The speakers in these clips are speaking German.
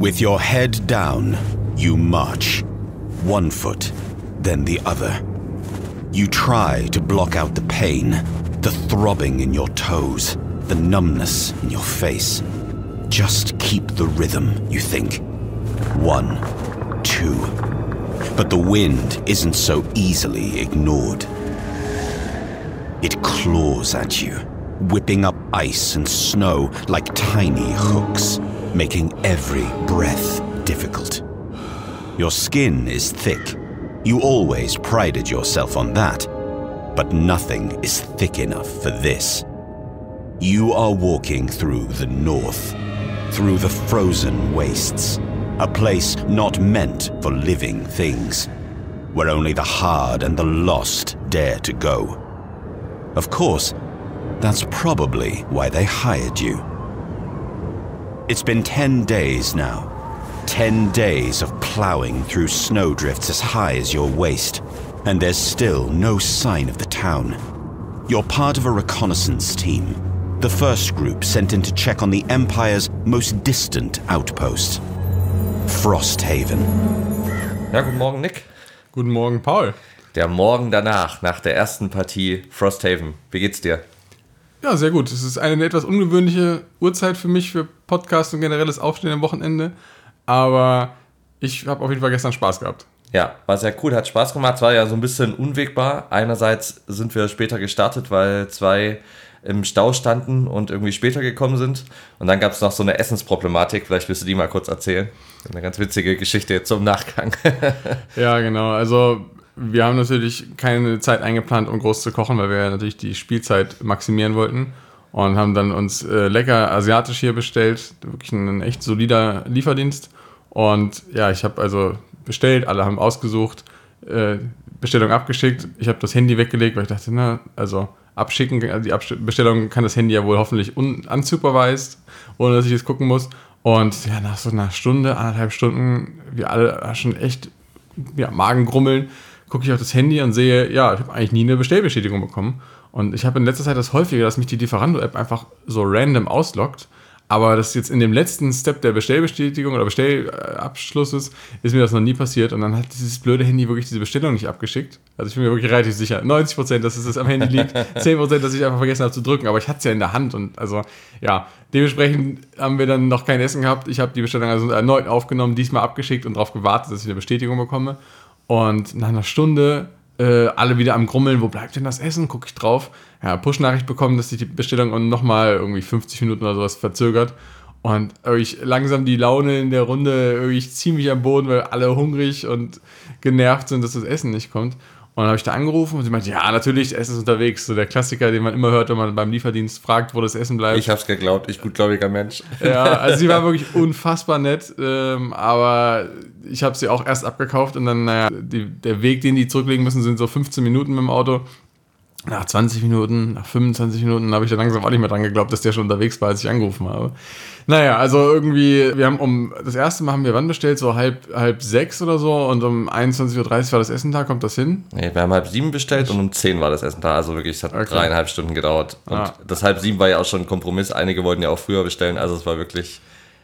With your head down, you march. One foot, then the other. You try to block out the pain, the throbbing in your toes, the numbness in your face. Just keep the rhythm, you think. One, two. But the wind isn't so easily ignored. It claws at you, whipping up ice and snow like tiny hooks, making every breath difficult. Your skin is thick. You always prided yourself on that. But nothing is thick enough for this. You are walking through the north, through the frozen wastes, a place not meant for living things, where only the hard and the lost dare to go. Of course, that's probably why they hired you. It's been 10 days now. 10 days of plowing through snowdrifts as high as your waist, and there's still no sign of the town. You're part of a reconnaissance team, the first group sent in to check on the Empire's most distant outpost Frosthaven. Ja, guten Morgen, Nick. Guten Morgen, Paul. Der Morgen danach, nach der ersten Partie Frosthaven. Wie geht's dir? Ja, sehr gut. Es ist eine etwas ungewöhnliche Uhrzeit für mich, für Podcast und generelles Aufstehen am Wochenende. Aber ich habe auf jeden Fall gestern Spaß gehabt. Ja, war sehr cool, hat Spaß gemacht, war ja so ein bisschen unwegbar. Einerseits sind wir später gestartet, weil zwei im Stau standen und irgendwie später gekommen sind. Und dann gab es noch so eine Essensproblematik. Vielleicht willst du die mal kurz erzählen. Eine ganz witzige Geschichte zum Nachgang. ja, genau. Also wir haben natürlich keine Zeit eingeplant, um groß zu kochen, weil wir natürlich die Spielzeit maximieren wollten. Und haben dann uns äh, lecker asiatisch hier bestellt. Wirklich ein echt solider Lieferdienst. Und ja, ich habe also bestellt, alle haben ausgesucht, äh, Bestellung abgeschickt. Ich habe das Handy weggelegt, weil ich dachte, na, also abschicken, also die Abst Bestellung kann das Handy ja wohl hoffentlich unsupervised, ohne dass ich es gucken muss. Und ja, nach so einer Stunde, anderthalb Stunden, wir alle schon echt ja, Magen grummeln, gucke ich auf das Handy und sehe, ja, ich habe eigentlich nie eine Bestellbestätigung bekommen. Und ich habe in letzter Zeit das häufiger, dass mich die Lieferando-App einfach so random ausloggt aber das jetzt in dem letzten Step der Bestellbestätigung oder Bestellabschlusses ist mir das noch nie passiert. Und dann hat dieses blöde Handy wirklich diese Bestellung nicht abgeschickt. Also ich bin mir wirklich relativ sicher. 90 Prozent, dass es am Handy liegt. 10 Prozent, dass ich einfach vergessen habe zu drücken. Aber ich hatte es ja in der Hand. Und also, ja, dementsprechend haben wir dann noch kein Essen gehabt. Ich habe die Bestellung also erneut aufgenommen, diesmal abgeschickt und darauf gewartet, dass ich eine Bestätigung bekomme. Und nach einer Stunde äh, alle wieder am Grummeln, wo bleibt denn das Essen? Gucke ich drauf. Ja, Push-Nachricht bekommen, dass sich die Bestellung nochmal irgendwie 50 Minuten oder sowas verzögert. Und ich langsam die Laune in der Runde ich ziemlich am Boden, weil alle hungrig und genervt sind, dass das Essen nicht kommt. Und dann habe ich da angerufen und sie meinte, ja, natürlich, Essen ist unterwegs. So der Klassiker, den man immer hört, wenn man beim Lieferdienst fragt, wo das Essen bleibt. Ich habe es geglaubt, ich gutgläubiger Mensch. Ja, also sie war wirklich unfassbar nett, ähm, aber ich habe sie auch erst abgekauft und dann, naja, die, der Weg, den die zurücklegen müssen, sind so 15 Minuten mit dem Auto. Nach 20 Minuten, nach 25 Minuten habe ich dann langsam auch nicht mehr dran geglaubt, dass der schon unterwegs war, als ich angerufen habe. Naja, also irgendwie, wir haben um, das erste Mal haben wir wann bestellt? So halb, halb sechs oder so und um 21.30 Uhr war das Essen da, kommt das hin? Nee, wir haben halb sieben bestellt und um zehn war das Essen da, also wirklich, es hat okay. dreieinhalb Stunden gedauert. Und ah. das halb sieben war ja auch schon ein Kompromiss, einige wollten ja auch früher bestellen, also es war wirklich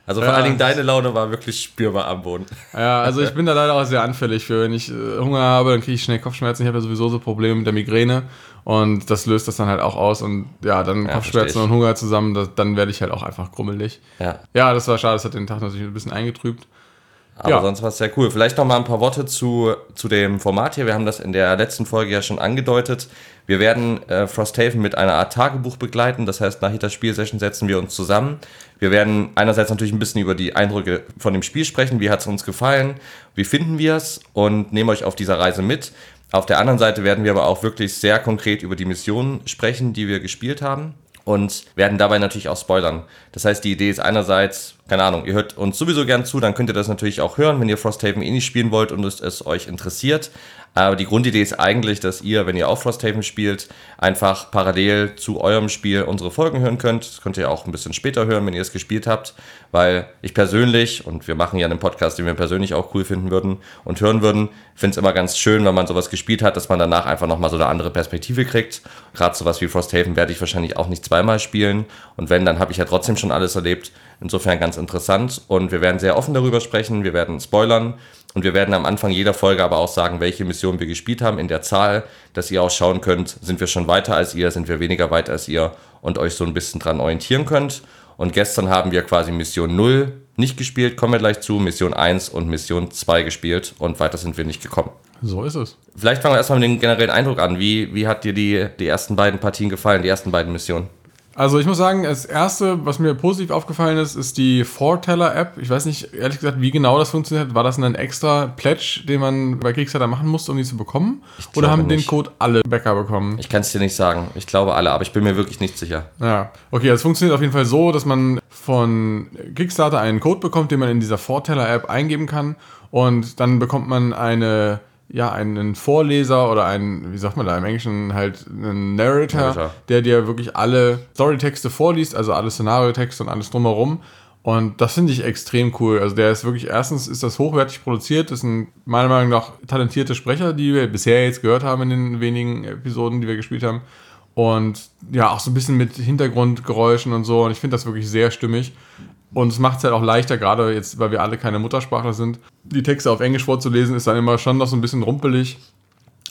also vor ja. allen Dingen deine Laune war wirklich spürbar am Boden. Ja, also ich bin da leider auch sehr anfällig für. Wenn ich äh, Hunger habe, dann kriege ich schnell Kopfschmerzen. Ich habe ja sowieso so Probleme mit der Migräne und das löst das dann halt auch aus. Und ja, dann ja, Kopfschmerzen und Hunger zusammen, das, dann werde ich halt auch einfach grummelig. Ja. ja, das war schade. Das hat den Tag natürlich ein bisschen eingetrübt. Aber ja. sonst war es sehr cool. Vielleicht noch mal ein paar Worte zu, zu dem Format hier. Wir haben das in der letzten Folge ja schon angedeutet. Wir werden äh, Frosthaven mit einer Art Tagebuch begleiten. Das heißt, nach jeder Spielsession setzen wir uns zusammen. Wir werden einerseits natürlich ein bisschen über die Eindrücke von dem Spiel sprechen. Wie hat es uns gefallen? Wie finden wir es? Und nehmen euch auf dieser Reise mit. Auf der anderen Seite werden wir aber auch wirklich sehr konkret über die Missionen sprechen, die wir gespielt haben und werden dabei natürlich auch spoilern. Das heißt, die Idee ist einerseits, keine Ahnung, ihr hört uns sowieso gern zu, dann könnt ihr das natürlich auch hören, wenn ihr Frosthaven eh nicht spielen wollt und es, es euch interessiert. Aber die Grundidee ist eigentlich, dass ihr, wenn ihr auch Frosthaven spielt, einfach parallel zu eurem Spiel unsere Folgen hören könnt. Das könnt ihr auch ein bisschen später hören, wenn ihr es gespielt habt, weil ich persönlich, und wir machen ja einen Podcast, den wir persönlich auch cool finden würden und hören würden, finde es immer ganz schön, wenn man sowas gespielt hat, dass man danach einfach nochmal so eine andere Perspektive kriegt. Gerade sowas wie Frosthaven werde ich wahrscheinlich auch nicht zweimal spielen. Und wenn, dann habe ich ja trotzdem schon alles erlebt. Insofern ganz interessant und wir werden sehr offen darüber sprechen, wir werden spoilern und wir werden am Anfang jeder Folge aber auch sagen, welche Mission wir gespielt haben in der Zahl, dass ihr auch schauen könnt, sind wir schon weiter als ihr, sind wir weniger weit als ihr und euch so ein bisschen dran orientieren könnt. Und gestern haben wir quasi Mission 0 nicht gespielt, kommen wir gleich zu, Mission 1 und Mission 2 gespielt und weiter sind wir nicht gekommen. So ist es. Vielleicht fangen wir erstmal mit dem generellen Eindruck an. Wie, wie hat dir die, die ersten beiden Partien gefallen, die ersten beiden Missionen? Also ich muss sagen, das erste, was mir positiv aufgefallen ist, ist die Foreteller-App. Ich weiß nicht, ehrlich gesagt, wie genau das funktioniert. War das ein extra Pledge, den man bei Kickstarter machen musste, um die zu bekommen? Oder haben nicht. den Code alle Bäcker bekommen? Ich kann es dir nicht sagen. Ich glaube alle, aber ich bin mir wirklich nicht sicher. Ja, okay, es funktioniert auf jeden Fall so, dass man von Kickstarter einen Code bekommt, den man in dieser Foreteller-App eingeben kann. Und dann bekommt man eine ja, einen Vorleser oder einen, wie sagt man da im Englischen, halt einen Narrator, Narrator. der dir wirklich alle Storytexte vorliest, also alle Szenariotexte und alles drumherum. Und das finde ich extrem cool. Also der ist wirklich, erstens ist das hochwertig produziert, das sind meiner Meinung nach talentierte Sprecher, die wir bisher jetzt gehört haben in den wenigen Episoden, die wir gespielt haben. Und ja, auch so ein bisschen mit Hintergrundgeräuschen und so. Und ich finde das wirklich sehr stimmig. Und es macht es halt auch leichter, gerade jetzt, weil wir alle keine Muttersprachler sind. Die Texte auf Englisch vorzulesen ist dann immer schon noch so ein bisschen rumpelig.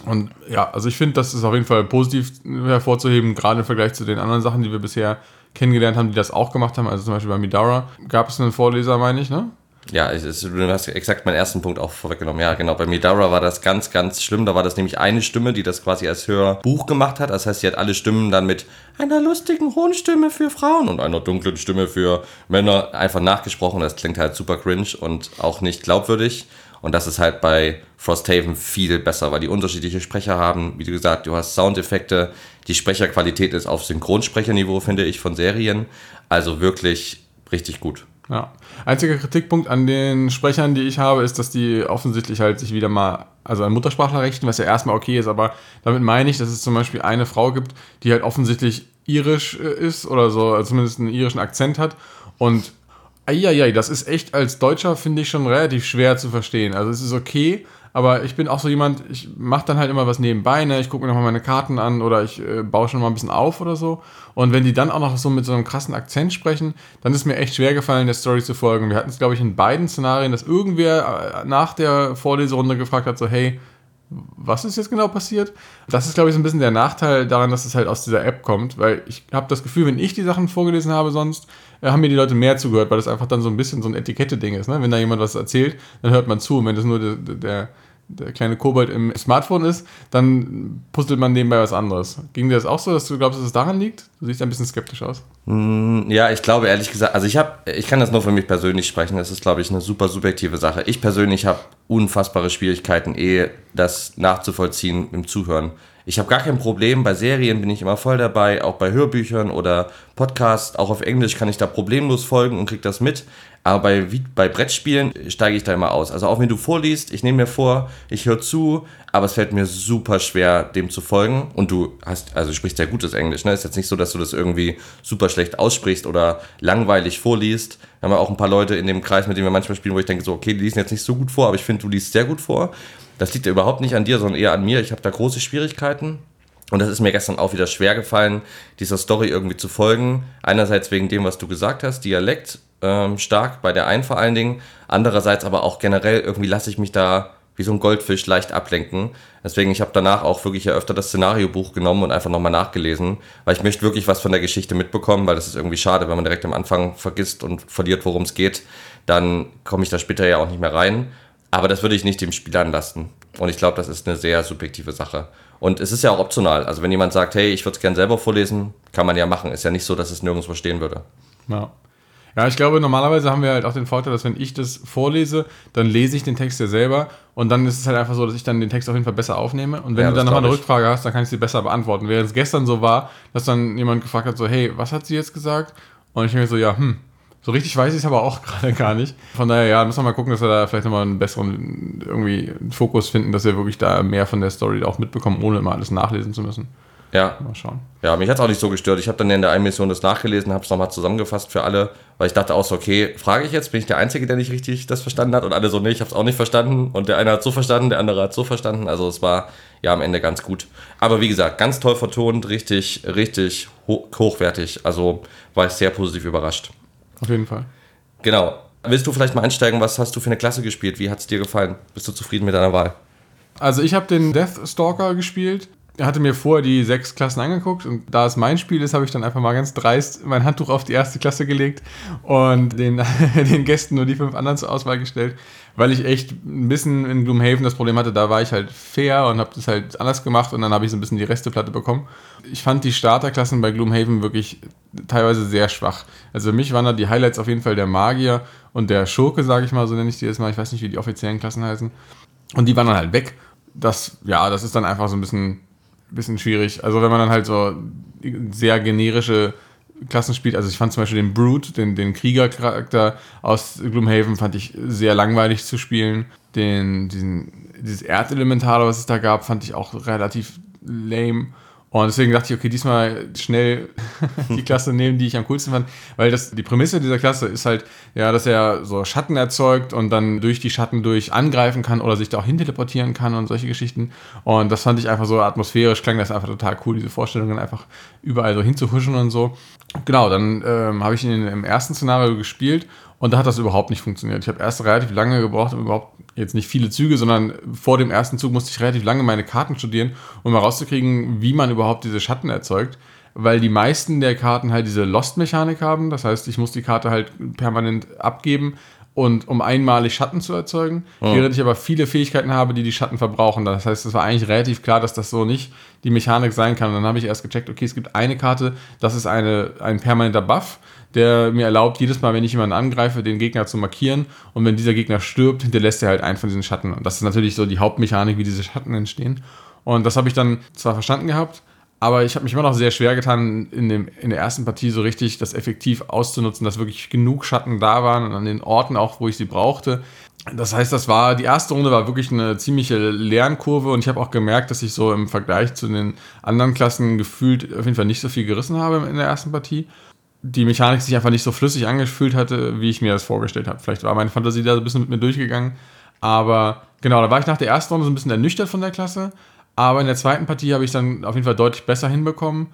Und ja, also ich finde, das ist auf jeden Fall positiv hervorzuheben, gerade im Vergleich zu den anderen Sachen, die wir bisher kennengelernt haben, die das auch gemacht haben. Also zum Beispiel bei Midara gab es einen Vorleser, meine ich, ne? Ja, du hast exakt meinen ersten Punkt auch vorweggenommen. Ja, genau. Bei Midara war das ganz, ganz schlimm. Da war das nämlich eine Stimme, die das quasi als Hörbuch gemacht hat. Das heißt, sie hat alle Stimmen dann mit einer lustigen hohen Stimme für Frauen und einer dunklen Stimme für Männer einfach nachgesprochen. Das klingt halt super cringe und auch nicht glaubwürdig. Und das ist halt bei Frosthaven viel besser, weil die unterschiedliche Sprecher haben. Wie du gesagt, du hast Soundeffekte. Die Sprecherqualität ist auf Synchronsprecherniveau, finde ich, von Serien. Also wirklich richtig gut. Ja. Einziger Kritikpunkt an den Sprechern, die ich habe, ist, dass die offensichtlich halt sich wieder mal, also an Muttersprachler richten, was ja erstmal okay ist, aber damit meine ich, dass es zum Beispiel eine Frau gibt, die halt offensichtlich irisch äh, ist oder so, also zumindest einen irischen Akzent hat und Eieiei, das ist echt als Deutscher, finde ich, schon relativ schwer zu verstehen. Also es ist okay, aber ich bin auch so jemand, ich mache dann halt immer was nebenbei, ne? Ich gucke mir nochmal meine Karten an oder ich äh, baue schon mal ein bisschen auf oder so. Und wenn die dann auch noch so mit so einem krassen Akzent sprechen, dann ist mir echt schwer gefallen, der Story zu folgen. Wir hatten es, glaube ich, in beiden Szenarien, dass irgendwer äh, nach der Vorleserunde gefragt hat, so, hey, was ist jetzt genau passiert? Das ist, glaube ich, so ein bisschen der Nachteil daran, dass es halt aus dieser App kommt, weil ich habe das Gefühl, wenn ich die Sachen vorgelesen habe sonst, äh, haben mir die Leute mehr zugehört, weil das einfach dann so ein bisschen so ein Etikette-Ding ist. Ne? Wenn da jemand was erzählt, dann hört man zu. Und wenn das nur der, der der kleine Kobold im Smartphone ist, dann puzzelt man nebenbei was anderes. Ging dir das auch so, dass du glaubst, dass es daran liegt? Du siehst ein bisschen skeptisch aus. Mm, ja, ich glaube ehrlich gesagt, also ich habe, ich kann das nur für mich persönlich sprechen. Das ist, glaube ich, eine super subjektive Sache. Ich persönlich habe unfassbare Schwierigkeiten, eh das nachzuvollziehen im Zuhören. Ich habe gar kein Problem. Bei Serien bin ich immer voll dabei, auch bei Hörbüchern oder Podcasts. Auch auf Englisch kann ich da problemlos folgen und kriege das mit. Aber bei, bei Brettspielen steige ich da immer aus. Also auch wenn du vorliest, ich nehme mir vor, ich höre zu, aber es fällt mir super schwer, dem zu folgen. Und du hast, also sprichst ja gutes Englisch, ne? Ist jetzt nicht so, dass du das irgendwie super schlecht aussprichst oder langweilig vorliest. Wir haben ja auch ein paar Leute in dem Kreis, mit denen wir manchmal spielen, wo ich denke, so, okay, die lesen jetzt nicht so gut vor, aber ich finde, du liest sehr gut vor. Das liegt ja überhaupt nicht an dir, sondern eher an mir. Ich habe da große Schwierigkeiten. Und das ist mir gestern auch wieder schwer gefallen, dieser Story irgendwie zu folgen. Einerseits wegen dem, was du gesagt hast, Dialekt ähm, stark, bei der einen vor allen Dingen. Andererseits aber auch generell, irgendwie lasse ich mich da wie so ein Goldfisch leicht ablenken. Deswegen, ich habe danach auch wirklich ja öfter das Szenariobuch genommen und einfach nochmal nachgelesen, weil ich möchte wirklich was von der Geschichte mitbekommen, weil das ist irgendwie schade, wenn man direkt am Anfang vergisst und verliert, worum es geht, dann komme ich da später ja auch nicht mehr rein. Aber das würde ich nicht dem Spiel anlasten. Und ich glaube, das ist eine sehr subjektive Sache. Und es ist ja auch optional. Also wenn jemand sagt, hey, ich würde es gerne selber vorlesen, kann man ja machen. Ist ja nicht so, dass es nirgendwo stehen würde. Ja. Ja, ich glaube, normalerweise haben wir halt auch den Vorteil, dass wenn ich das vorlese, dann lese ich den Text ja selber und dann ist es halt einfach so, dass ich dann den Text auf jeden Fall besser aufnehme. Und wenn ja, du dann nochmal eine Rückfrage hast, dann kann ich sie besser beantworten. Während es gestern so war, dass dann jemand gefragt hat, so, hey, was hat sie jetzt gesagt? Und ich mir so, ja, hm, so richtig weiß ich es aber auch gerade gar nicht. Von daher, ja, müssen wir mal gucken, dass wir da vielleicht nochmal einen besseren irgendwie Fokus finden, dass wir wirklich da mehr von der Story auch mitbekommen, ohne immer alles nachlesen zu müssen. Ja. Mal schauen. Ja, mich hat es auch nicht so gestört. Ich habe dann in der einen Mission das nachgelesen, habe es nochmal zusammengefasst für alle, weil ich dachte auch so, okay, frage ich jetzt, bin ich der Einzige, der nicht richtig das verstanden hat? Und alle so, nee, ich habe es auch nicht verstanden. Und der eine hat so verstanden, der andere hat so verstanden. Also es war ja am Ende ganz gut. Aber wie gesagt, ganz toll vertont, richtig, richtig ho hochwertig. Also war ich sehr positiv überrascht. Auf jeden Fall. Genau. Willst du vielleicht mal einsteigen? Was hast du für eine Klasse gespielt? Wie hat es dir gefallen? Bist du zufrieden mit deiner Wahl? Also ich habe den Deathstalker gespielt. Hatte mir vorher die sechs Klassen angeguckt und da es mein Spiel ist, habe ich dann einfach mal ganz dreist mein Handtuch auf die erste Klasse gelegt und den, den Gästen nur die fünf anderen zur Auswahl gestellt, weil ich echt ein bisschen in Gloomhaven das Problem hatte, da war ich halt fair und habe das halt anders gemacht und dann habe ich so ein bisschen die Resteplatte bekommen. Ich fand die Starterklassen bei Gloomhaven wirklich teilweise sehr schwach. Also für mich waren da die Highlights auf jeden Fall der Magier und der Schurke, sage ich mal, so nenne ich die jetzt mal. Ich weiß nicht, wie die offiziellen Klassen heißen. Und die waren dann halt weg. Das, ja, das ist dann einfach so ein bisschen bisschen schwierig. Also wenn man dann halt so sehr generische Klassen spielt, also ich fand zum Beispiel den Brute, den, den Kriegercharakter aus Gloomhaven, fand ich sehr langweilig zu spielen. Den, diesen, dieses Erdelementar, was es da gab, fand ich auch relativ lame. Und deswegen dachte ich, okay, diesmal schnell die Klasse nehmen, die ich am coolsten fand, weil das, die Prämisse dieser Klasse ist halt, ja, dass er so Schatten erzeugt und dann durch die Schatten durch angreifen kann oder sich da auch hinteleportieren kann und solche Geschichten. Und das fand ich einfach so atmosphärisch, klang das einfach total cool, diese Vorstellungen einfach überall so hinzuhuschen und so. Genau, dann ähm, habe ich ihn im ersten Szenario gespielt und da hat das überhaupt nicht funktioniert. Ich habe erst relativ lange gebraucht, um überhaupt jetzt nicht viele Züge, sondern vor dem ersten Zug musste ich relativ lange meine Karten studieren, um herauszukriegen, wie man überhaupt diese Schatten erzeugt. Weil die meisten der Karten halt diese Lost-Mechanik haben. Das heißt, ich muss die Karte halt permanent abgeben und um einmalig Schatten zu erzeugen, oh. während ich aber viele Fähigkeiten habe, die die Schatten verbrauchen. Das heißt, es war eigentlich relativ klar, dass das so nicht die Mechanik sein kann. Und dann habe ich erst gecheckt, okay, es gibt eine Karte, das ist eine, ein permanenter Buff der mir erlaubt, jedes Mal, wenn ich jemanden angreife, den Gegner zu markieren. Und wenn dieser Gegner stirbt, hinterlässt er halt einen von diesen Schatten. Und das ist natürlich so die Hauptmechanik, wie diese Schatten entstehen. Und das habe ich dann zwar verstanden gehabt, aber ich habe mich immer noch sehr schwer getan, in, dem, in der ersten Partie so richtig das effektiv auszunutzen, dass wirklich genug Schatten da waren und an den Orten auch, wo ich sie brauchte. Das heißt, das war, die erste Runde war wirklich eine ziemliche Lernkurve und ich habe auch gemerkt, dass ich so im Vergleich zu den anderen Klassen gefühlt auf jeden Fall nicht so viel gerissen habe in der ersten Partie die Mechanik sich einfach nicht so flüssig angefühlt hatte, wie ich mir das vorgestellt habe. Vielleicht war meine Fantasie da so ein bisschen mit mir durchgegangen. Aber genau, da war ich nach der ersten Runde so ein bisschen ernüchtert von der Klasse. Aber in der zweiten Partie habe ich dann auf jeden Fall deutlich besser hinbekommen.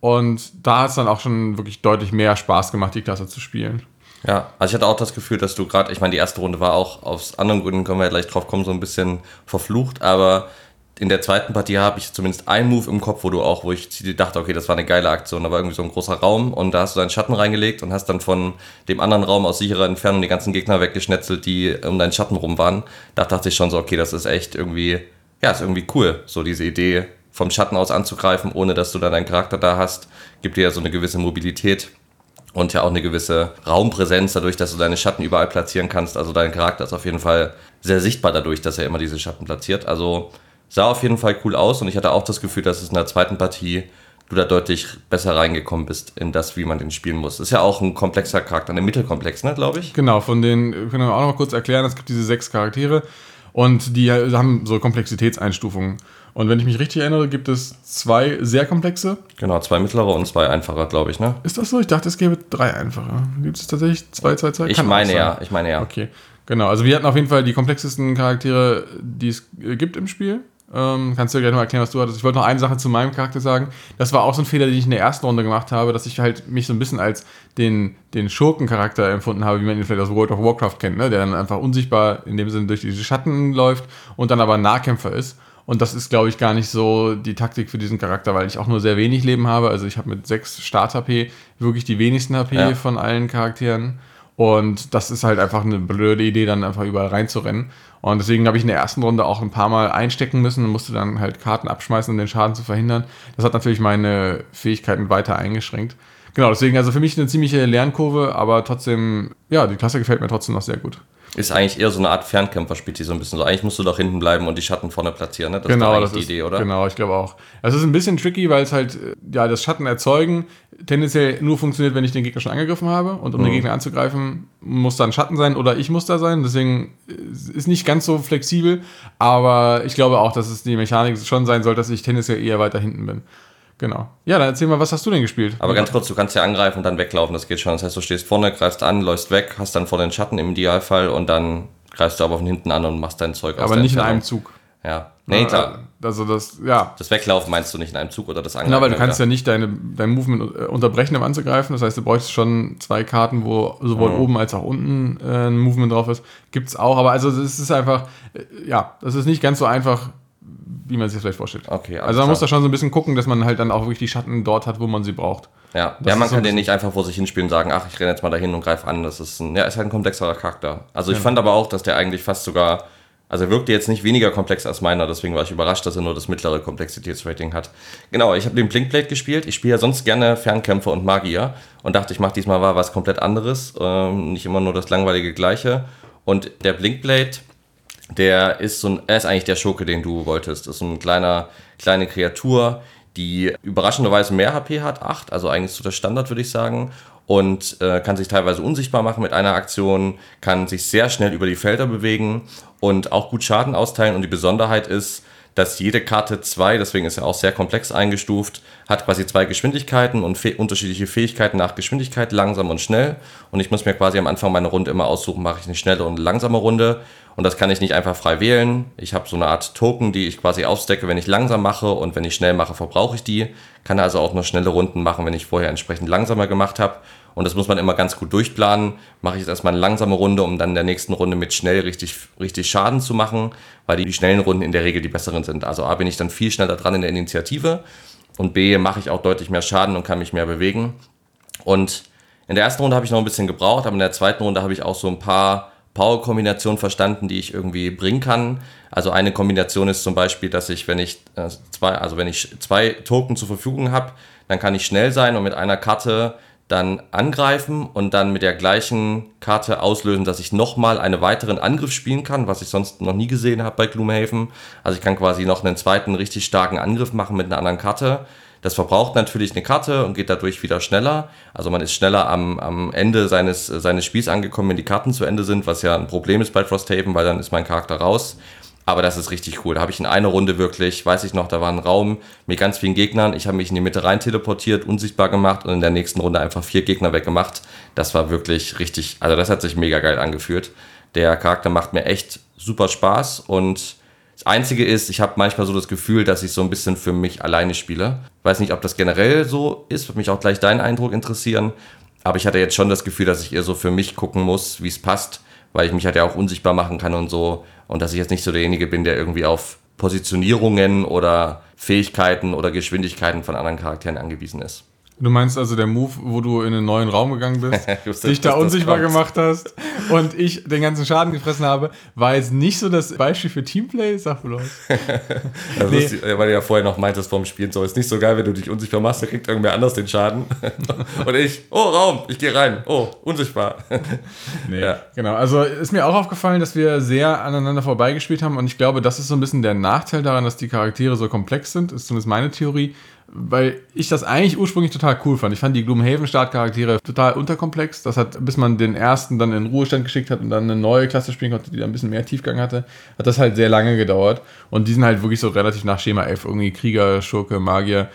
Und da hat es dann auch schon wirklich deutlich mehr Spaß gemacht, die Klasse zu spielen. Ja, also ich hatte auch das Gefühl, dass du gerade, ich meine, die erste Runde war auch aus anderen Gründen, können wir ja gleich drauf kommen, so ein bisschen verflucht, aber in der zweiten Partie habe ich zumindest einen Move im Kopf, wo du auch, wo ich dachte, okay, das war eine geile Aktion, da war irgendwie so ein großer Raum und da hast du deinen Schatten reingelegt und hast dann von dem anderen Raum aus sicherer Entfernung die ganzen Gegner weggeschnetzelt, die um deinen Schatten rum waren. Da dachte ich schon so, okay, das ist echt irgendwie, ja, ist irgendwie cool, so diese Idee vom Schatten aus anzugreifen, ohne dass du dann deinen Charakter da hast, gibt dir ja so eine gewisse Mobilität und ja auch eine gewisse Raumpräsenz dadurch, dass du deine Schatten überall platzieren kannst. Also dein Charakter ist auf jeden Fall sehr sichtbar dadurch, dass er immer diese Schatten platziert. Also sah auf jeden Fall cool aus und ich hatte auch das Gefühl, dass es in der zweiten Partie du da deutlich besser reingekommen bist in das, wie man den spielen muss. Ist ja auch ein komplexer Charakter, ein Mittelkomplex, ne, glaube ich. Genau, von den können wir auch noch mal kurz erklären, es gibt diese sechs Charaktere und die haben so Komplexitätseinstufungen. Und wenn ich mich richtig erinnere, gibt es zwei sehr komplexe. Genau, zwei mittlere und zwei einfache, glaube ich, ne? Ist das so? Ich dachte, es gäbe drei einfache. Gibt es tatsächlich zwei, zwei, zwei? Ich Kann meine ja, ich meine ja. Okay, genau. Also wir hatten auf jeden Fall die komplexesten Charaktere, die es gibt im Spiel. Ähm, kannst du dir gleich noch erklären, was du hattest? Ich wollte noch eine Sache zu meinem Charakter sagen. Das war auch so ein Fehler, den ich in der ersten Runde gemacht habe, dass ich halt mich so ein bisschen als den, den Schurkencharakter empfunden habe, wie man ihn vielleicht aus World of Warcraft kennt, ne? der dann einfach unsichtbar in dem Sinne durch diese Schatten läuft und dann aber ein Nahkämpfer ist. Und das ist, glaube ich, gar nicht so die Taktik für diesen Charakter, weil ich auch nur sehr wenig Leben habe. Also ich habe mit 6 Start-HP wirklich die wenigsten HP ja. von allen Charakteren. Und das ist halt einfach eine blöde Idee, dann einfach überall reinzurennen. Und deswegen habe ich in der ersten Runde auch ein paar Mal einstecken müssen und musste dann halt Karten abschmeißen, um den Schaden zu verhindern. Das hat natürlich meine Fähigkeiten weiter eingeschränkt. Genau, deswegen also für mich eine ziemliche Lernkurve, aber trotzdem, ja, die Klasse gefällt mir trotzdem noch sehr gut. Ist eigentlich eher so eine Art Fernkämpfer, spielt sie so ein bisschen so. Eigentlich musst du doch hinten bleiben und die Schatten vorne platzieren, ne? Das genau, ist das die ist, Idee, oder? Genau, ich glaube auch. Es ist ein bisschen tricky, weil es halt, äh, ja, das Schatten erzeugen tendenziell nur funktioniert, wenn ich den Gegner schon angegriffen habe. Und um mhm. den Gegner anzugreifen, muss da ein Schatten sein oder ich muss da sein. Deswegen äh, ist nicht ganz so flexibel. Aber ich glaube auch, dass es die Mechanik schon sein soll, dass ich tendenziell eher weiter hinten bin. Genau. Ja, dann erzähl mal, was hast du denn gespielt? Aber ganz kurz, du kannst ja angreifen und dann weglaufen, das geht schon. Das heißt, du stehst vorne, greifst an, läufst weg, hast dann vor den Schatten im Idealfall und dann greifst du aber von hinten an und machst dein Zeug aus. Aber nicht in einem Zug. Ja. Nee, klar. Also das, ja. Das Weglaufen meinst du nicht in einem Zug oder das Angreifen? Genau, weil du kannst ja nicht deine, dein Movement äh, unterbrechen, um anzugreifen. Das heißt, du bräuchst schon zwei Karten, wo sowohl mhm. oben als auch unten äh, ein Movement drauf ist. Gibt es auch, aber also es ist einfach, äh, ja, das ist nicht ganz so einfach, wie man sich das vielleicht vorstellt. Okay, also man klar. muss da schon so ein bisschen gucken, dass man halt dann auch wirklich die Schatten dort hat, wo man sie braucht. Ja, ja man so kann den nicht einfach vor sich hinspielen und sagen, ach, ich renne jetzt mal dahin und greife an. Das ist ein, ja, ist halt ein komplexerer Charakter. Also ich ja. fand aber auch, dass der eigentlich fast sogar also er wirkte jetzt nicht weniger komplex als meiner, deswegen war ich überrascht, dass er nur das mittlere Komplexitätsrating hat. Genau, ich habe den Blinkblade gespielt. Ich spiele ja sonst gerne Fernkämpfer und Magier und dachte, ich mache diesmal mal was komplett anderes, ähm, nicht immer nur das langweilige Gleiche. Und der Blinkblade, der ist so ein, er ist eigentlich der Schurke, den du wolltest. Das ist so ein kleiner, kleine Kreatur, die überraschenderweise mehr HP hat, 8, also eigentlich so der Standard, würde ich sagen und äh, kann sich teilweise unsichtbar machen mit einer Aktion, kann sich sehr schnell über die Felder bewegen und auch gut Schaden austeilen. Und die Besonderheit ist, dass jede Karte zwei, deswegen ist er auch sehr komplex eingestuft, hat quasi zwei Geschwindigkeiten und unterschiedliche Fähigkeiten nach Geschwindigkeit, langsam und schnell. Und ich muss mir quasi am Anfang meiner Runde immer aussuchen, mache ich eine schnelle und langsame Runde. Und das kann ich nicht einfach frei wählen. Ich habe so eine Art Token, die ich quasi aufstecke, wenn ich langsam mache und wenn ich schnell mache, verbrauche ich die. Kann also auch nur schnelle Runden machen, wenn ich vorher entsprechend langsamer gemacht habe. Und das muss man immer ganz gut durchplanen. Mache ich jetzt erstmal eine langsame Runde, um dann in der nächsten Runde mit schnell richtig, richtig Schaden zu machen, weil die, die schnellen Runden in der Regel die besseren sind. Also A bin ich dann viel schneller dran in der Initiative und B mache ich auch deutlich mehr Schaden und kann mich mehr bewegen. Und in der ersten Runde habe ich noch ein bisschen gebraucht, aber in der zweiten Runde habe ich auch so ein paar Power-Kombinationen verstanden, die ich irgendwie bringen kann. Also eine Kombination ist zum Beispiel, dass ich, wenn ich äh, zwei, also wenn ich zwei Token zur Verfügung habe, dann kann ich schnell sein und mit einer Karte dann angreifen und dann mit der gleichen Karte auslösen, dass ich nochmal einen weiteren Angriff spielen kann, was ich sonst noch nie gesehen habe bei Gloomhaven. Also ich kann quasi noch einen zweiten richtig starken Angriff machen mit einer anderen Karte. Das verbraucht natürlich eine Karte und geht dadurch wieder schneller. Also man ist schneller am, am Ende seines, seines Spiels angekommen, wenn die Karten zu Ende sind, was ja ein Problem ist bei Frosthaven, weil dann ist mein Charakter raus. Aber das ist richtig cool. Da habe ich in einer Runde wirklich, weiß ich noch, da war ein Raum mit ganz vielen Gegnern. Ich habe mich in die Mitte rein teleportiert, unsichtbar gemacht und in der nächsten Runde einfach vier Gegner weggemacht. Das war wirklich richtig, also das hat sich mega geil angefühlt. Der Charakter macht mir echt super Spaß und das Einzige ist, ich habe manchmal so das Gefühl, dass ich so ein bisschen für mich alleine spiele. Weiß nicht, ob das generell so ist, würde mich auch gleich deinen Eindruck interessieren. Aber ich hatte jetzt schon das Gefühl, dass ich eher so für mich gucken muss, wie es passt weil ich mich halt ja auch unsichtbar machen kann und so. Und dass ich jetzt nicht so derjenige bin, der irgendwie auf Positionierungen oder Fähigkeiten oder Geschwindigkeiten von anderen Charakteren angewiesen ist. Du meinst also der Move, wo du in einen neuen Raum gegangen bist, dich da unsichtbar gemacht hast und ich den ganzen Schaden gefressen habe, war jetzt nicht so das Beispiel für Teamplay? Sag bloß. also nee. ist, weil du ja vorher noch meintest vorm Spielen, so ist nicht so geil, wenn du dich unsichtbar machst, dann kriegt irgendwer anders den Schaden. und ich, oh Raum, ich gehe rein, oh, unsichtbar. nee, ja. genau. Also ist mir auch aufgefallen, dass wir sehr aneinander vorbeigespielt haben und ich glaube, das ist so ein bisschen der Nachteil daran, dass die Charaktere so komplex sind, ist zumindest meine Theorie weil ich das eigentlich ursprünglich total cool fand. Ich fand die Gloomhaven-Startcharaktere total unterkomplex. Das hat, bis man den ersten dann in Ruhestand geschickt hat und dann eine neue Klasse spielen konnte, die dann ein bisschen mehr Tiefgang hatte, hat das halt sehr lange gedauert. Und die sind halt wirklich so relativ nach Schema F, irgendwie Krieger, Schurke, Magier.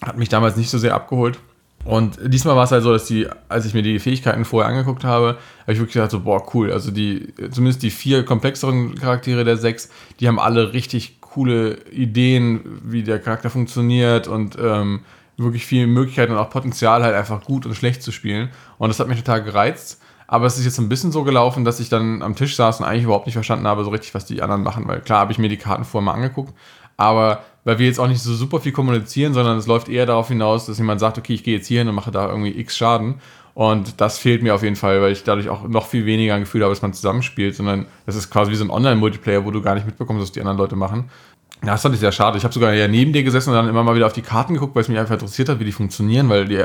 Hat mich damals nicht so sehr abgeholt. Und diesmal war es halt so, dass die, als ich mir die Fähigkeiten vorher angeguckt habe, habe ich wirklich gedacht, so, boah, cool. Also die, zumindest die vier komplexeren Charaktere der sechs, die haben alle richtig coole Ideen, wie der Charakter funktioniert und ähm, wirklich viele Möglichkeiten und auch Potenzial halt einfach gut und schlecht zu spielen. Und das hat mich total gereizt. Aber es ist jetzt ein bisschen so gelaufen, dass ich dann am Tisch saß und eigentlich überhaupt nicht verstanden habe, so richtig, was die anderen machen. Weil klar habe ich mir die Karten vorher mal angeguckt, aber weil wir jetzt auch nicht so super viel kommunizieren, sondern es läuft eher darauf hinaus, dass jemand sagt, okay, ich gehe jetzt hier hin und mache da irgendwie x Schaden. Und das fehlt mir auf jeden Fall, weil ich dadurch auch noch viel weniger ein Gefühl habe, dass man zusammenspielt, sondern das ist quasi wie so ein Online-Multiplayer, wo du gar nicht mitbekommst, was die anderen Leute machen. Ja, das fand ich sehr schade. Ich habe sogar ja neben dir gesessen und dann immer mal wieder auf die Karten geguckt, weil es mich einfach interessiert hat, wie die funktionieren, weil die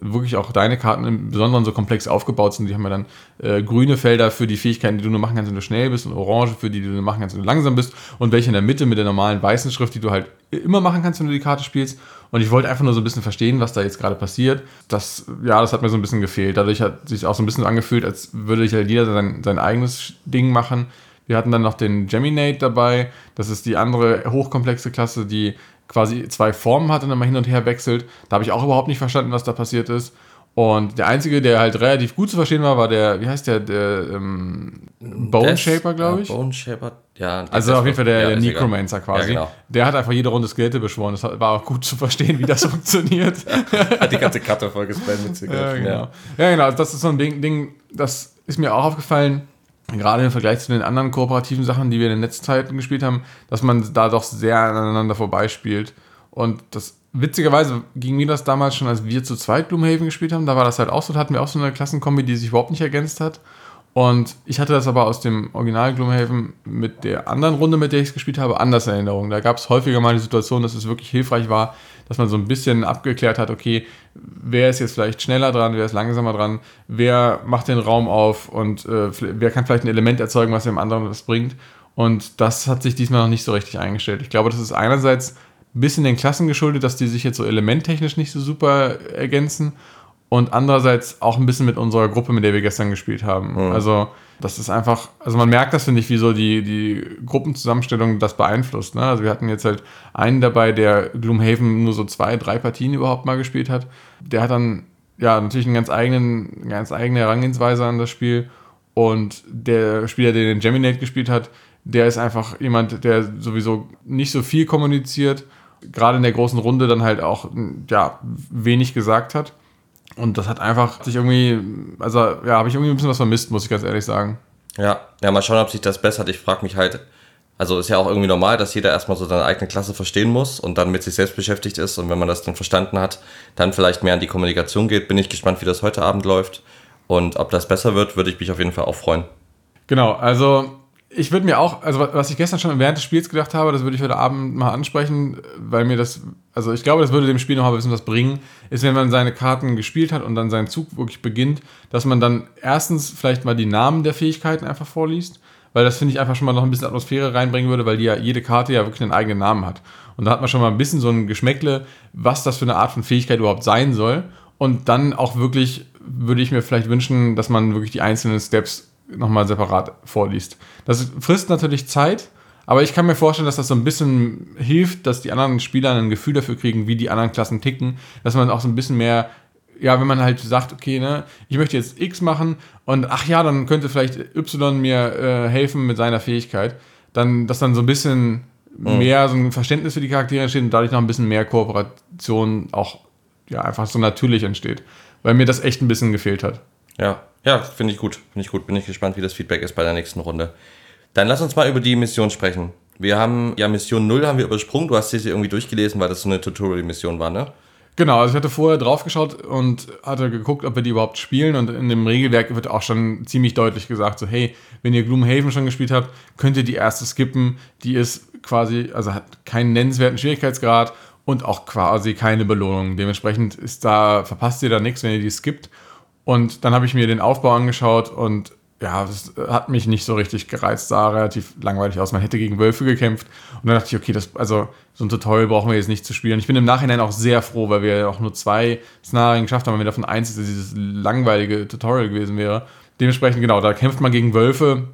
wirklich auch deine Karten im Besonderen so komplex aufgebaut sind. Die haben ja dann äh, grüne Felder für die Fähigkeiten, die du nur machen kannst, wenn du schnell bist und orange für die, die du nur machen kannst, wenn du langsam bist und welche in der Mitte mit der normalen weißen Schrift, die du halt immer machen kannst, wenn du die Karte spielst. Und ich wollte einfach nur so ein bisschen verstehen, was da jetzt gerade passiert. Das, ja, das hat mir so ein bisschen gefehlt. Dadurch hat sich auch so ein bisschen angefühlt, als würde sich halt jeder sein, sein eigenes Ding machen wir hatten dann noch den Geminate dabei. Das ist die andere hochkomplexe Klasse, die quasi zwei Formen hat und dann mal hin und her wechselt. Da habe ich auch überhaupt nicht verstanden, was da passiert ist. Und der einzige, der halt relativ gut zu verstehen war, war der, wie heißt der, der ähm, Bone Shaper, glaube ich. Ja, Bone Shaper, ja. Also auf jeden Fall der, ja, der Necromancer egal. quasi. Ja, genau. Der hat einfach jede Runde Skelette beschworen. Das war auch gut zu verstehen, wie das funktioniert. Hat die ganze Karte voll gespammt mit Ja, Zigaretten. genau. Ja, genau. Das ist so ein Ding, Ding, das ist mir auch aufgefallen, gerade im Vergleich zu den anderen kooperativen Sachen, die wir in den letzten Zeiten gespielt haben, dass man da doch sehr aneinander vorbeispielt. Und das witzigerweise ging mir das damals schon, als wir zu zweit Gloomhaven gespielt haben. Da war das halt auch so, da hatten wir auch so eine Klassenkombi, die sich überhaupt nicht ergänzt hat. Und ich hatte das aber aus dem Original Gloomhaven mit der anderen Runde, mit der ich es gespielt habe, anders in Erinnerung. Da gab es häufiger mal die Situation, dass es wirklich hilfreich war, dass man so ein bisschen abgeklärt hat, okay, wer ist jetzt vielleicht schneller dran, wer ist langsamer dran, wer macht den Raum auf und äh, wer kann vielleicht ein Element erzeugen, was dem anderen was bringt. Und das hat sich diesmal noch nicht so richtig eingestellt. Ich glaube, das ist einerseits ein bisschen den Klassen geschuldet, dass die sich jetzt so elementtechnisch nicht so super ergänzen und andererseits auch ein bisschen mit unserer Gruppe, mit der wir gestern gespielt haben. Also das ist einfach, also man merkt das, finde ich, wie so die, die Gruppenzusammenstellung das beeinflusst. Ne? Also wir hatten jetzt halt einen dabei, der Gloomhaven nur so zwei, drei Partien überhaupt mal gespielt hat. Der hat dann ja natürlich eine ganz, eigenen, ganz eigene Herangehensweise an das Spiel. Und der Spieler, der den Geminate gespielt hat, der ist einfach jemand, der sowieso nicht so viel kommuniziert, gerade in der großen Runde dann halt auch ja, wenig gesagt hat. Und das hat einfach sich irgendwie, also ja, habe ich irgendwie ein bisschen was vermisst, muss ich ganz ehrlich sagen. Ja, ja, mal schauen, ob sich das bessert. Ich frage mich halt, also ist ja auch irgendwie normal, dass jeder erstmal so seine eigene Klasse verstehen muss und dann mit sich selbst beschäftigt ist. Und wenn man das dann verstanden hat, dann vielleicht mehr an die Kommunikation geht. Bin ich gespannt, wie das heute Abend läuft. Und ob das besser wird, würde ich mich auf jeden Fall auch freuen. Genau, also ich würde mir auch, also was ich gestern schon während des Spiels gedacht habe, das würde ich heute Abend mal ansprechen, weil mir das, also ich glaube, das würde dem Spiel noch ein bisschen was bringen, ist, wenn man seine Karten gespielt hat und dann seinen Zug wirklich beginnt, dass man dann erstens vielleicht mal die Namen der Fähigkeiten einfach vorliest, weil das finde ich einfach schon mal noch ein bisschen Atmosphäre reinbringen würde, weil die ja jede Karte ja wirklich einen eigenen Namen hat. Und da hat man schon mal ein bisschen so ein Geschmäckle, was das für eine Art von Fähigkeit überhaupt sein soll. Und dann auch wirklich, würde ich mir vielleicht wünschen, dass man wirklich die einzelnen Steps nochmal separat vorliest. Das frisst natürlich Zeit, aber ich kann mir vorstellen, dass das so ein bisschen hilft, dass die anderen Spieler ein Gefühl dafür kriegen, wie die anderen Klassen ticken, dass man auch so ein bisschen mehr, ja, wenn man halt sagt, okay, ne, ich möchte jetzt X machen und ach ja, dann könnte vielleicht Y mir äh, helfen mit seiner Fähigkeit, dann, dass dann so ein bisschen mehr so ein Verständnis für die Charaktere entsteht und dadurch noch ein bisschen mehr Kooperation auch, ja, einfach so natürlich entsteht. Weil mir das echt ein bisschen gefehlt hat. Ja, ja, finde ich gut. Finde ich gut. Bin ich gespannt, wie das Feedback ist bei der nächsten Runde. Dann lass uns mal über die Mission sprechen. Wir haben, ja, Mission 0 haben wir übersprungen. Du hast sie irgendwie durchgelesen, weil das so eine Tutorial-Mission war, ne? Genau, also ich hatte vorher drauf geschaut und hatte geguckt, ob wir die überhaupt spielen. Und in dem Regelwerk wird auch schon ziemlich deutlich gesagt, so hey, wenn ihr Gloomhaven schon gespielt habt, könnt ihr die erste skippen. Die ist quasi, also hat keinen nennenswerten Schwierigkeitsgrad und auch quasi keine Belohnung. Dementsprechend ist da, verpasst ihr da nichts, wenn ihr die skippt. Und dann habe ich mir den Aufbau angeschaut und ja, das hat mich nicht so richtig gereizt, sah relativ langweilig aus. Man hätte gegen Wölfe gekämpft. Und dann dachte ich, okay, das, also so ein Tutorial brauchen wir jetzt nicht zu spielen. Ich bin im Nachhinein auch sehr froh, weil wir auch nur zwei Szenarien geschafft haben, wenn wir davon eins ist, dieses langweilige Tutorial gewesen wäre. Dementsprechend, genau, da kämpft man gegen Wölfe.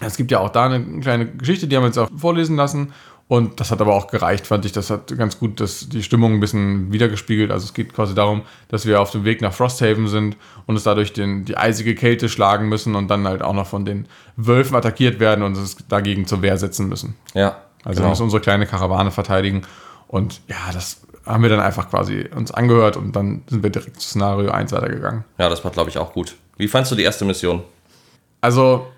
Es gibt ja auch da eine kleine Geschichte, die haben wir jetzt auch vorlesen lassen. Und das hat aber auch gereicht, fand ich. Das hat ganz gut das, die Stimmung ein bisschen wiedergespiegelt. Also es geht quasi darum, dass wir auf dem Weg nach Frosthaven sind und uns dadurch den, die eisige Kälte schlagen müssen und dann halt auch noch von den Wölfen attackiert werden und uns dagegen zur Wehr setzen müssen. Ja. Also wir müssen unsere kleine Karawane verteidigen. Und ja, das haben wir dann einfach quasi uns angehört und dann sind wir direkt zu Szenario 1 weitergegangen. Ja, das war, glaube ich, auch gut. Wie fandst du die erste Mission? Also,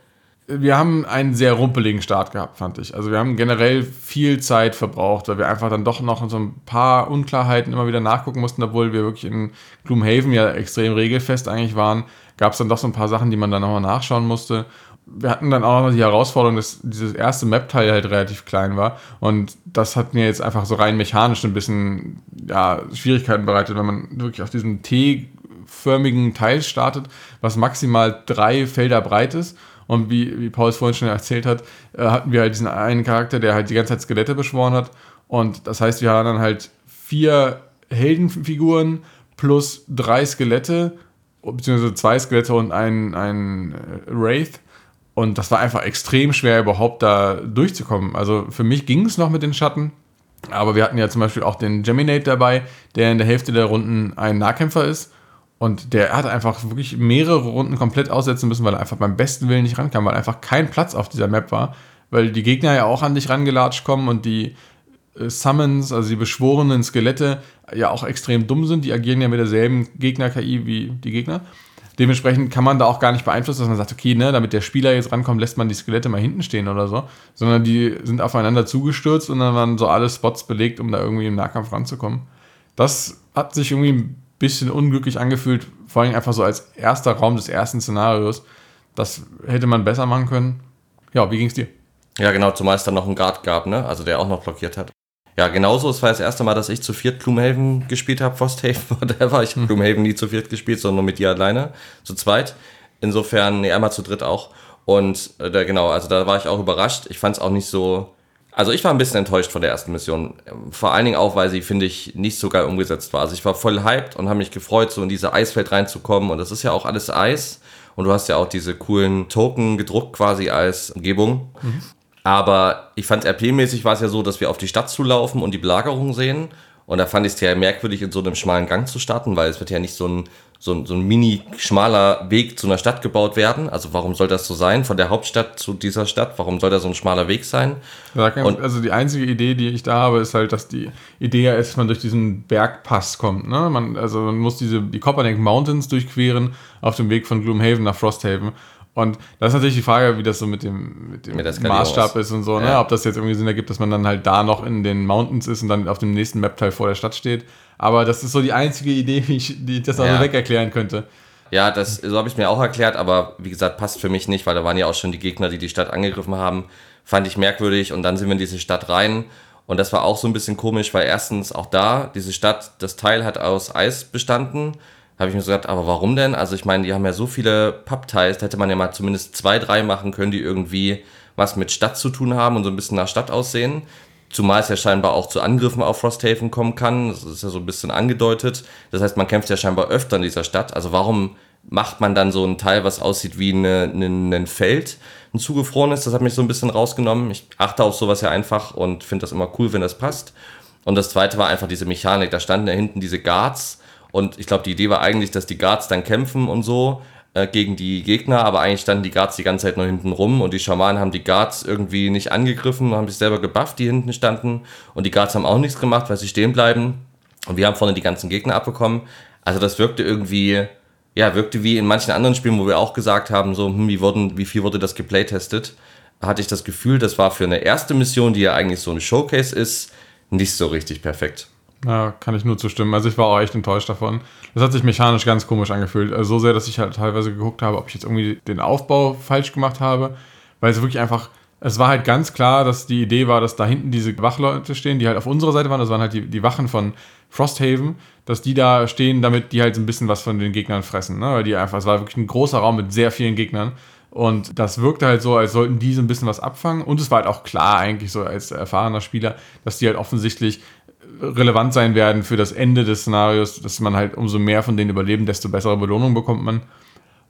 wir haben einen sehr rumpeligen Start gehabt, fand ich. Also, wir haben generell viel Zeit verbraucht, weil wir einfach dann doch noch so ein paar Unklarheiten immer wieder nachgucken mussten, obwohl wir wirklich in Gloomhaven ja extrem regelfest eigentlich waren. Gab es dann doch so ein paar Sachen, die man dann nochmal nachschauen musste. Wir hatten dann auch noch die Herausforderung, dass dieses erste Map-Teil halt relativ klein war. Und das hat mir jetzt einfach so rein mechanisch ein bisschen ja, Schwierigkeiten bereitet, wenn man wirklich auf diesem T-förmigen Teil startet, was maximal drei Felder breit ist. Und wie, wie Paul es vorhin schon erzählt hat, äh, hatten wir halt diesen einen Charakter, der halt die ganze Zeit Skelette beschworen hat. Und das heißt, wir haben dann halt vier Heldenfiguren plus drei Skelette, beziehungsweise zwei Skelette und ein, ein äh, Wraith. Und das war einfach extrem schwer, überhaupt da durchzukommen. Also für mich ging es noch mit den Schatten. Aber wir hatten ja zum Beispiel auch den Geminate dabei, der in der Hälfte der Runden ein Nahkämpfer ist. Und der hat einfach wirklich mehrere Runden komplett aussetzen müssen, weil er einfach beim besten Willen nicht rankam, weil einfach kein Platz auf dieser Map war. Weil die Gegner ja auch an dich rangelatscht kommen und die äh, Summons, also die beschworenen Skelette, ja auch extrem dumm sind. Die agieren ja mit derselben Gegner-KI wie die Gegner. Dementsprechend kann man da auch gar nicht beeinflussen, dass man sagt, okay, ne, damit der Spieler jetzt rankommt, lässt man die Skelette mal hinten stehen oder so, sondern die sind aufeinander zugestürzt und dann waren so alle Spots belegt, um da irgendwie im Nahkampf ranzukommen. Das hat sich irgendwie bisschen unglücklich angefühlt, vor allem einfach so als erster Raum des ersten Szenarios. Das hätte man besser machen können. Ja, wie ging es dir? Ja, genau, zumal es dann noch einen Guard gab, ne? Also der auch noch blockiert hat. Ja, genauso. Es war das erste Mal, dass ich zu viert Gloomhaven gespielt habe, Frosthaven, whatever. Ich habe Gloomhaven nie zu viert gespielt, sondern nur mit dir alleine, zu zweit. Insofern, nee, einmal zu dritt auch. Und äh, genau, also da war ich auch überrascht. Ich fand es auch nicht so. Also ich war ein bisschen enttäuscht von der ersten Mission. Vor allen Dingen auch, weil sie, finde ich, nicht so geil umgesetzt war. Also ich war voll hyped und habe mich gefreut, so in diese Eiswelt reinzukommen. Und das ist ja auch alles Eis. Und du hast ja auch diese coolen Token gedruckt quasi als Umgebung. Mhm. Aber ich fand RP-mäßig war es ja so, dass wir auf die Stadt zulaufen und die Belagerung sehen. Und da fand ich es ja merkwürdig, in so einem schmalen Gang zu starten, weil es wird ja nicht so ein, so ein, so ein mini schmaler Weg zu einer Stadt gebaut werden. Also warum soll das so sein? Von der Hauptstadt zu dieser Stadt, warum soll da so ein schmaler Weg sein? und also die einzige Idee, die ich da habe, ist halt, dass die Idee ja ist, dass man durch diesen Bergpass kommt. Ne? Man, also man muss diese, die Copperneck Mountains durchqueren auf dem Weg von Gloomhaven nach Frosthaven. Und das ist natürlich die Frage, wie das so mit dem, mit dem mit Maßstab ist und so, ne? ob das jetzt irgendwie Sinn ergibt, dass man dann halt da noch in den Mountains ist und dann auf dem nächsten Map-Teil vor der Stadt steht. Aber das ist so die einzige Idee, wie ich, die ich das auch ja. so weg erklären könnte. Ja, das, so habe ich mir auch erklärt, aber wie gesagt, passt für mich nicht, weil da waren ja auch schon die Gegner, die die Stadt angegriffen haben. Fand ich merkwürdig und dann sind wir in diese Stadt rein und das war auch so ein bisschen komisch, weil erstens auch da, diese Stadt, das Teil hat aus Eis bestanden habe ich mir so gedacht, aber warum denn? Also ich meine, die haben ja so viele Pappteils, da hätte man ja mal zumindest zwei, drei machen können, die irgendwie was mit Stadt zu tun haben und so ein bisschen nach Stadt aussehen. Zumal es ja scheinbar auch zu Angriffen auf Frosthaven kommen kann. Das ist ja so ein bisschen angedeutet. Das heißt, man kämpft ja scheinbar öfter in dieser Stadt. Also warum macht man dann so ein Teil, was aussieht wie eine, eine, ein Feld, ein zugefrorenes? Das hat mich so ein bisschen rausgenommen. Ich achte auf sowas ja einfach und finde das immer cool, wenn das passt. Und das zweite war einfach diese Mechanik. Da standen da hinten diese Guards und ich glaube, die Idee war eigentlich, dass die Guards dann kämpfen und so äh, gegen die Gegner, aber eigentlich standen die Guards die ganze Zeit nur hinten rum und die Schamanen haben die Guards irgendwie nicht angegriffen, haben sich selber gebufft, die hinten standen. Und die Guards haben auch nichts gemacht, weil sie stehen bleiben. Und wir haben vorne die ganzen Gegner abbekommen. Also das wirkte irgendwie, ja, wirkte wie in manchen anderen Spielen, wo wir auch gesagt haben, so, hm, wie, wurden, wie viel wurde das geplaytestet? Hatte ich das Gefühl, das war für eine erste Mission, die ja eigentlich so ein Showcase ist, nicht so richtig perfekt. Ja, kann ich nur zustimmen. Also ich war auch echt enttäuscht davon. Das hat sich mechanisch ganz komisch angefühlt. Also so sehr, dass ich halt teilweise geguckt habe, ob ich jetzt irgendwie den Aufbau falsch gemacht habe. Weil es wirklich einfach, es war halt ganz klar, dass die Idee war, dass da hinten diese Wachleute stehen, die halt auf unserer Seite waren. Das waren halt die, die Wachen von Frosthaven, dass die da stehen, damit die halt so ein bisschen was von den Gegnern fressen. Ne? Weil die einfach, es war wirklich ein großer Raum mit sehr vielen Gegnern. Und das wirkte halt so, als sollten die so ein bisschen was abfangen. Und es war halt auch klar, eigentlich so als erfahrener Spieler, dass die halt offensichtlich relevant sein werden für das Ende des Szenarios, dass man halt umso mehr von denen überleben, desto bessere Belohnung bekommt man.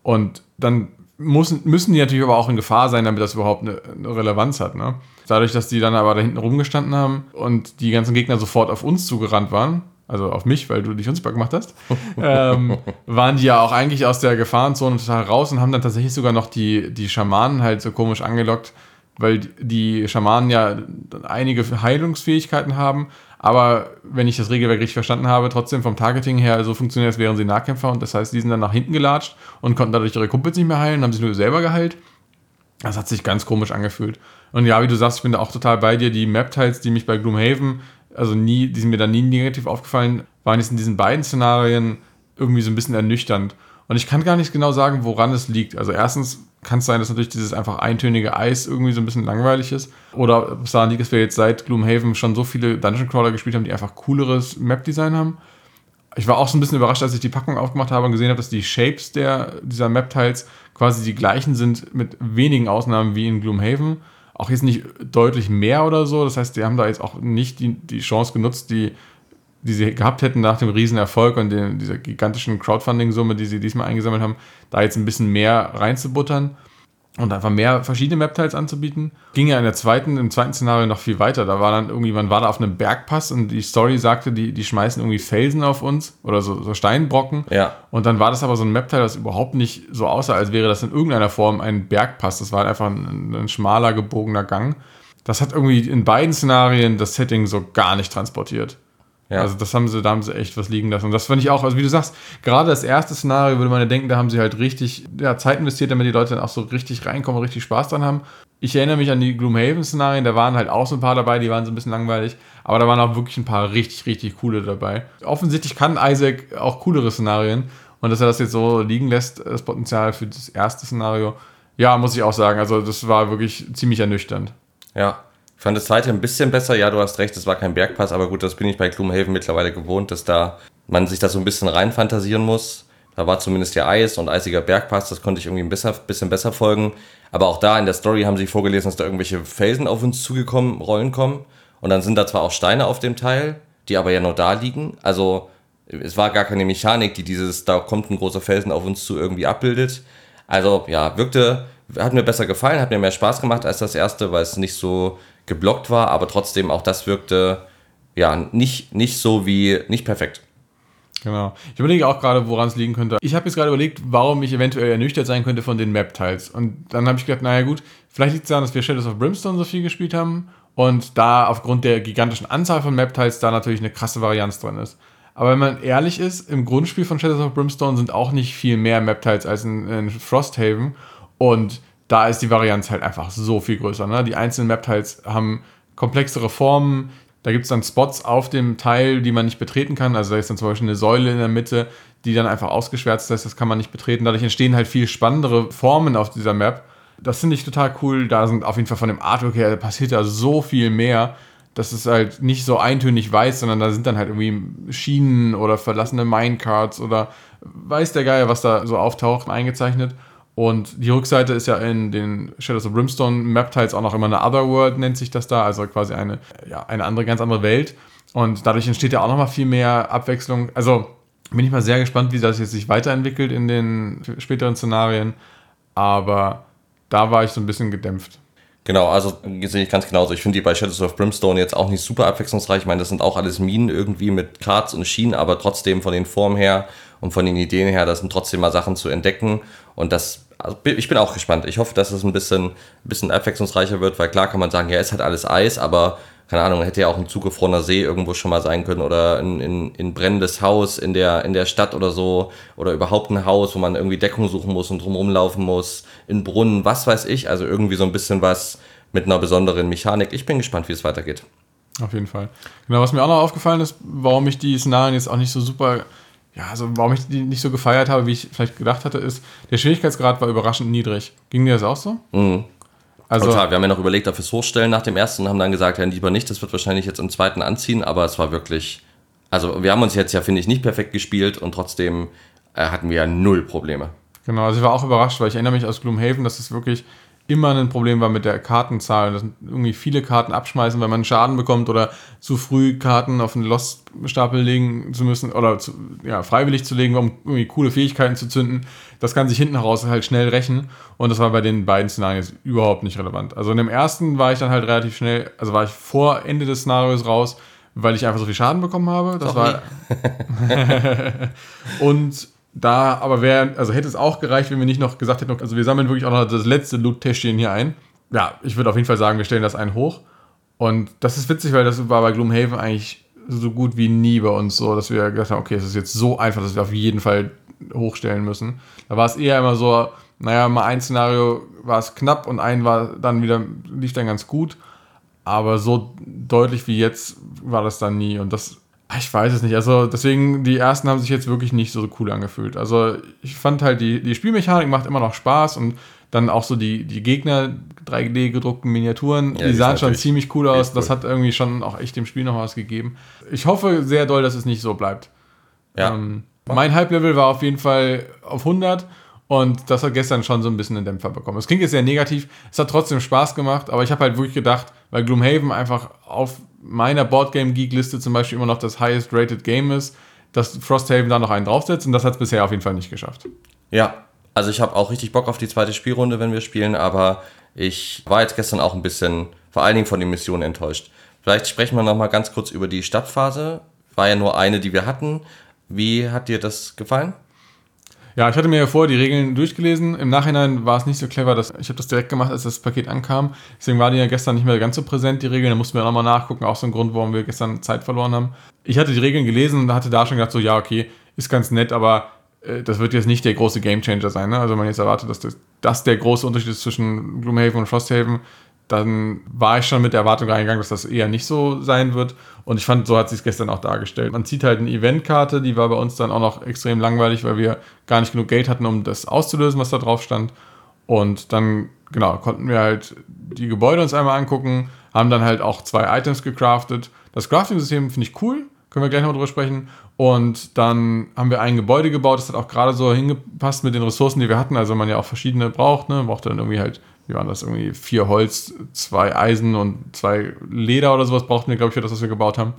Und dann muss, müssen die natürlich aber auch in Gefahr sein, damit das überhaupt eine, eine, Relevanz hat. Ne? Dadurch, dass die dann aber da hinten rumgestanden haben und die ganzen Gegner sofort auf uns zugerannt waren, also auf mich, weil du dich unsichtbar gemacht hast, ähm, waren die ja auch eigentlich aus der Gefahrenzone total raus und haben dann tatsächlich sogar noch die, die Schamanen halt so komisch angelockt, weil die Schamanen ja einige Heilungsfähigkeiten haben, aber wenn ich das Regelwerk richtig verstanden habe, trotzdem vom Targeting her so funktioniert, als wären sie Nahkämpfer und das heißt, die sind dann nach hinten gelatscht und konnten dadurch ihre Kumpels nicht mehr heilen, haben sich nur selber geheilt. Das hat sich ganz komisch angefühlt. Und ja, wie du sagst, ich bin da auch total bei dir. Die Map-Teils, die mich bei Gloomhaven, also nie, die sind mir da nie negativ aufgefallen, waren jetzt in diesen beiden Szenarien irgendwie so ein bisschen ernüchternd. Und ich kann gar nicht genau sagen, woran es liegt. Also erstens kann es sein, dass natürlich dieses einfach eintönige Eis irgendwie so ein bisschen langweilig ist. Oder ob es daran liegt, dass wir jetzt seit Gloomhaven schon so viele Dungeon Crawler gespielt haben, die einfach cooleres Map-Design haben. Ich war auch so ein bisschen überrascht, als ich die Packung aufgemacht habe und gesehen habe, dass die Shapes der, dieser Map-Teils quasi die gleichen sind, mit wenigen Ausnahmen wie in Gloomhaven. Auch jetzt nicht deutlich mehr oder so. Das heißt, die haben da jetzt auch nicht die, die Chance genutzt, die, die sie gehabt hätten nach dem Riesenerfolg und den, dieser gigantischen Crowdfunding-Summe, die sie diesmal eingesammelt haben, da jetzt ein bisschen mehr reinzubuttern. und einfach mehr verschiedene Map-Teils anzubieten. Ging ja in der zweiten, im zweiten Szenario noch viel weiter. Da war dann irgendwie, man war da auf einem Bergpass und die Story sagte, die, die schmeißen irgendwie Felsen auf uns oder so, so Steinbrocken. Ja. Und dann war das aber so ein Map-Teil, das überhaupt nicht so aussah, als wäre das in irgendeiner Form ein Bergpass. Das war halt einfach ein, ein schmaler, gebogener Gang. Das hat irgendwie in beiden Szenarien das Setting so gar nicht transportiert. Ja. Also das haben sie, da haben sie echt was liegen lassen. Und das fand ich auch, also wie du sagst, gerade das erste Szenario würde man ja denken, da haben sie halt richtig ja, Zeit investiert, damit die Leute dann auch so richtig reinkommen und richtig Spaß dran haben. Ich erinnere mich an die Gloomhaven-Szenarien, da waren halt auch so ein paar dabei, die waren so ein bisschen langweilig, aber da waren auch wirklich ein paar richtig, richtig coole dabei. Offensichtlich kann Isaac auch coolere Szenarien und dass er das jetzt so liegen lässt, das Potenzial für das erste Szenario, ja, muss ich auch sagen, also das war wirklich ziemlich ernüchternd. Ja. Fand das zweite ein bisschen besser. Ja, du hast recht, es war kein Bergpass, aber gut, das bin ich bei Gloomhaven mittlerweile gewohnt, dass da man sich da so ein bisschen reinfantasieren muss. Da war zumindest ja Eis und eisiger Bergpass, das konnte ich irgendwie ein bisschen, bisschen besser folgen. Aber auch da in der Story haben sie vorgelesen, dass da irgendwelche Felsen auf uns zugekommen, Rollen kommen. Und dann sind da zwar auch Steine auf dem Teil, die aber ja nur da liegen. Also es war gar keine Mechanik, die dieses, da kommt ein großer Felsen auf uns zu irgendwie abbildet. Also ja, wirkte, hat mir besser gefallen, hat mir mehr Spaß gemacht als das erste, weil es nicht so geblockt war, aber trotzdem auch das wirkte ja nicht, nicht so wie, nicht perfekt. Genau. Ich überlege auch gerade, woran es liegen könnte. Ich habe jetzt gerade überlegt, warum ich eventuell ernüchtert sein könnte von den Map-Teils. Und dann habe ich gedacht, naja gut, vielleicht liegt es daran, dass wir Shadows of Brimstone so viel gespielt haben und da aufgrund der gigantischen Anzahl von Map-Teils da natürlich eine krasse Varianz drin ist. Aber wenn man ehrlich ist, im Grundspiel von Shadows of Brimstone sind auch nicht viel mehr Map-Teils als in, in Frosthaven. Und da ist die Varianz halt einfach so viel größer. Ne? Die einzelnen Map-Teils haben komplexere Formen. Da gibt es dann Spots auf dem Teil, die man nicht betreten kann. Also da ist dann zum Beispiel eine Säule in der Mitte, die dann einfach ausgeschwärzt ist. Das kann man nicht betreten. Dadurch entstehen halt viel spannendere Formen auf dieser Map. Das finde ich total cool. Da sind auf jeden Fall von dem Artwork her passiert da so viel mehr. Das ist halt nicht so eintönig weiß, sondern da sind dann halt irgendwie Schienen oder verlassene Minecarts oder weiß der Geier, was da so auftaucht, eingezeichnet. Und die Rückseite ist ja in den Shadows of Brimstone Map-Teils auch noch immer eine Otherworld, nennt sich das da, also quasi eine, ja, eine andere, ganz andere Welt. Und dadurch entsteht ja auch nochmal viel mehr Abwechslung. Also bin ich mal sehr gespannt, wie das jetzt sich weiterentwickelt in den späteren Szenarien. Aber da war ich so ein bisschen gedämpft. Genau, also sehe ich ganz genauso. Ich finde die bei Shadows of Brimstone jetzt auch nicht super abwechslungsreich. Ich meine, das sind auch alles Minen irgendwie mit Karts und Schienen, aber trotzdem von den Formen her und von den Ideen her, das sind trotzdem mal Sachen zu entdecken. Und das, also ich bin auch gespannt. Ich hoffe, dass es ein bisschen, bisschen abwechslungsreicher wird, weil klar kann man sagen, ja, es hat alles Eis, aber keine Ahnung, hätte ja auch ein zugefrorener See irgendwo schon mal sein können oder ein, ein, ein brennendes Haus in der, in der Stadt oder so oder überhaupt ein Haus, wo man irgendwie Deckung suchen muss und drumherum laufen muss, in Brunnen, was weiß ich, also irgendwie so ein bisschen was mit einer besonderen Mechanik. Ich bin gespannt, wie es weitergeht. Auf jeden Fall. Genau, was mir auch noch aufgefallen ist, warum ich die Szenarien jetzt auch nicht so super, ja, also warum ich die nicht so gefeiert habe, wie ich vielleicht gedacht hatte, ist, der Schwierigkeitsgrad war überraschend niedrig. Ging dir das auch so? Mhm. Also, Total. Wir haben ja noch überlegt, ob wir es hochstellen nach dem ersten und haben dann gesagt, ja, lieber nicht, das wird wahrscheinlich jetzt im zweiten anziehen, aber es war wirklich, also wir haben uns jetzt ja, finde ich, nicht perfekt gespielt und trotzdem äh, hatten wir ja null Probleme. Genau, also ich war auch überrascht, weil ich erinnere mich aus Gloomhaven, dass es wirklich immer ein Problem war mit der Kartenzahl, dass irgendwie viele Karten abschmeißen, weil man Schaden bekommt oder zu früh Karten auf den Lost-Stapel legen zu müssen oder zu, ja, freiwillig zu legen, um irgendwie coole Fähigkeiten zu zünden. Das kann sich hinten heraus halt schnell rächen und das war bei den beiden Szenarien überhaupt nicht relevant. Also in dem ersten war ich dann halt relativ schnell, also war ich vor Ende des Szenarios raus, weil ich einfach so viel Schaden bekommen habe. Das Sorry. war und da, aber wäre, also hätte es auch gereicht, wenn wir nicht noch gesagt hätten, also wir sammeln wirklich auch noch das letzte Loot-Täschchen hier ein. Ja, ich würde auf jeden Fall sagen, wir stellen das einen hoch. Und das ist witzig, weil das war bei Gloomhaven eigentlich so gut wie nie bei uns so, dass wir gesagt haben, okay, es ist jetzt so einfach, dass wir auf jeden Fall hochstellen müssen. Da war es eher immer so, naja, mal ein Szenario war es knapp und ein war dann wieder, lief dann ganz gut. Aber so deutlich wie jetzt war das dann nie. Und das ich weiß es nicht. Also deswegen, die ersten haben sich jetzt wirklich nicht so cool angefühlt. Also ich fand halt, die, die Spielmechanik macht immer noch Spaß und dann auch so die, die Gegner, 3D-gedruckten Miniaturen, ja, die, die sahen schon ziemlich cool aus. Cool. Das hat irgendwie schon auch echt dem Spiel noch was gegeben. Ich hoffe sehr doll, dass es nicht so bleibt. Ja. Ähm, mein Hype-Level war auf jeden Fall auf 100 und das hat gestern schon so ein bisschen einen Dämpfer bekommen. Es klingt jetzt sehr negativ, es hat trotzdem Spaß gemacht, aber ich habe halt wirklich gedacht, weil Gloomhaven einfach auf meiner Boardgame Geek Liste zum Beispiel immer noch das highest rated Game ist, dass Frosthaven da noch einen draufsetzt und das hat es bisher auf jeden Fall nicht geschafft. Ja, Also ich habe auch richtig Bock auf die zweite Spielrunde, wenn wir spielen, aber ich war jetzt gestern auch ein bisschen, vor allen Dingen von den Missionen enttäuscht. Vielleicht sprechen wir nochmal ganz kurz über die Stadtphase. War ja nur eine, die wir hatten. Wie hat dir das gefallen? Ja, ich hatte mir ja vorher die Regeln durchgelesen. Im Nachhinein war es nicht so clever, dass ich habe das direkt gemacht, als das Paket ankam. Deswegen war die ja gestern nicht mehr ganz so präsent, die Regeln. Da mussten wir nochmal nachgucken. Auch so ein Grund, warum wir gestern Zeit verloren haben. Ich hatte die Regeln gelesen und hatte da schon gedacht, so ja, okay, ist ganz nett, aber äh, das wird jetzt nicht der große Gamechanger sein. Ne? Also wenn man jetzt erwartet, dass das, das der große Unterschied ist zwischen Gloomhaven und Frosthaven, dann war ich schon mit der Erwartung reingegangen, dass das eher nicht so sein wird. Und ich fand, so hat sich es gestern auch dargestellt. Man zieht halt eine Eventkarte, die war bei uns dann auch noch extrem langweilig, weil wir gar nicht genug Geld hatten, um das auszulösen, was da drauf stand. Und dann, genau, konnten wir halt die Gebäude uns einmal angucken, haben dann halt auch zwei Items gecraftet. Das Crafting-System finde ich cool, können wir gleich noch drüber sprechen. Und dann haben wir ein Gebäude gebaut, das hat auch gerade so hingepasst mit den Ressourcen, die wir hatten. Also man ja auch verschiedene braucht, ne? Braucht dann irgendwie halt wie waren das, irgendwie vier Holz, zwei Eisen und zwei Leder oder sowas brauchten wir, glaube ich, für das, was wir gebaut haben.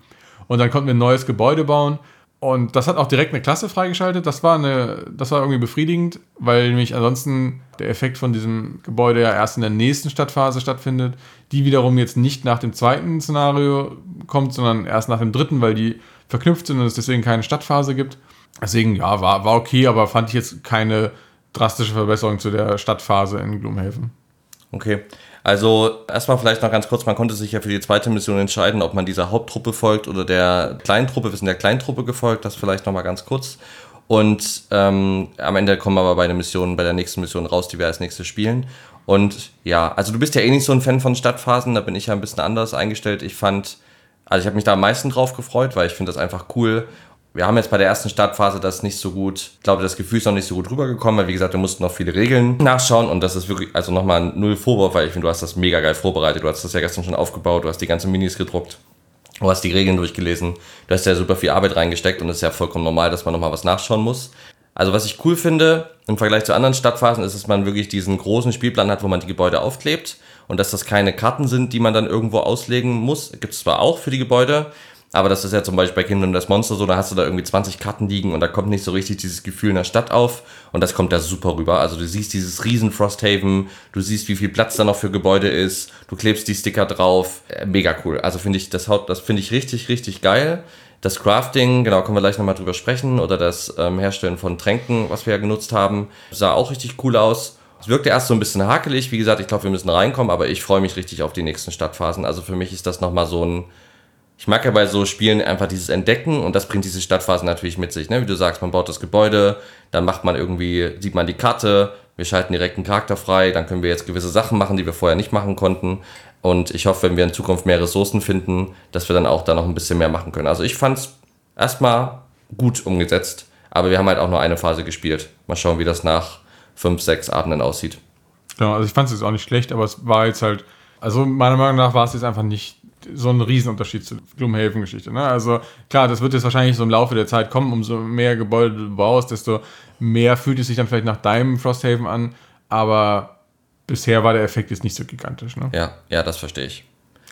Und dann konnten wir ein neues Gebäude bauen. Und das hat auch direkt eine Klasse freigeschaltet. Das war, eine, das war irgendwie befriedigend, weil nämlich ansonsten der Effekt von diesem Gebäude ja erst in der nächsten Stadtphase stattfindet, die wiederum jetzt nicht nach dem zweiten Szenario kommt, sondern erst nach dem dritten, weil die verknüpft sind und es deswegen keine Stadtphase gibt. Deswegen, ja, war, war okay, aber fand ich jetzt keine drastische Verbesserung zu der Stadtphase in Gloomhaven. Okay. Also erstmal vielleicht noch ganz kurz, man konnte sich ja für die zweite Mission entscheiden, ob man dieser Haupttruppe folgt oder der Kleintruppe. Wir sind der Kleintruppe gefolgt, das vielleicht nochmal ganz kurz. Und ähm, am Ende kommen wir aber bei der Mission, bei der nächsten Mission raus, die wir als nächstes spielen. Und ja, also du bist ja eh nicht so ein Fan von Stadtphasen, da bin ich ja ein bisschen anders eingestellt. Ich fand, also ich habe mich da am meisten drauf gefreut, weil ich finde das einfach cool wir haben jetzt bei der ersten Startphase das nicht so gut, ich glaube, das Gefühl ist noch nicht so gut rübergekommen, weil wie gesagt, wir mussten noch viele Regeln nachschauen und das ist wirklich, also nochmal null Vorwurf, weil ich finde, du hast das mega geil vorbereitet. Du hast das ja gestern schon aufgebaut, du hast die ganzen Minis gedruckt, du hast die Regeln durchgelesen, du hast ja super viel Arbeit reingesteckt und es ist ja vollkommen normal, dass man nochmal was nachschauen muss. Also was ich cool finde im Vergleich zu anderen Stadtphasen ist, dass man wirklich diesen großen Spielplan hat, wo man die Gebäude aufklebt und dass das keine Karten sind, die man dann irgendwo auslegen muss. Gibt es zwar auch für die Gebäude, aber das ist ja zum Beispiel bei Kingdom das Monster so, da hast du da irgendwie 20 Karten liegen und da kommt nicht so richtig dieses Gefühl in der Stadt auf. Und das kommt da super rüber. Also du siehst dieses riesen Frosthaven, du siehst, wie viel Platz da noch für Gebäude ist, du klebst die Sticker drauf. Äh, mega cool. Also finde ich, das, das finde ich richtig, richtig geil. Das Crafting, genau, können wir gleich nochmal drüber sprechen. Oder das ähm, Herstellen von Tränken, was wir ja genutzt haben, sah auch richtig cool aus. Es wirkte erst so ein bisschen hakelig. Wie gesagt, ich glaube, wir müssen reinkommen, aber ich freue mich richtig auf die nächsten Stadtphasen. Also für mich ist das nochmal so ein ich mag ja bei so Spielen einfach dieses Entdecken und das bringt diese Stadtphasen natürlich mit sich. Ne? Wie du sagst, man baut das Gebäude, dann macht man irgendwie, sieht man die Karte, wir schalten direkt einen Charakter frei, dann können wir jetzt gewisse Sachen machen, die wir vorher nicht machen konnten. Und ich hoffe, wenn wir in Zukunft mehr Ressourcen finden, dass wir dann auch da noch ein bisschen mehr machen können. Also ich fand es erstmal gut umgesetzt, aber wir haben halt auch nur eine Phase gespielt. Mal schauen, wie das nach fünf, sechs Abenden aussieht. Genau, also ich fand es jetzt auch nicht schlecht, aber es war jetzt halt, also meiner Meinung nach war es jetzt einfach nicht so ein Riesenunterschied zur Gloomhaven-Geschichte. Ne? Also klar, das wird jetzt wahrscheinlich so im Laufe der Zeit kommen, umso mehr Gebäude du baust, desto mehr fühlt es sich dann vielleicht nach deinem Frosthaven an, aber bisher war der Effekt jetzt nicht so gigantisch. Ne? Ja, ja, das verstehe ich.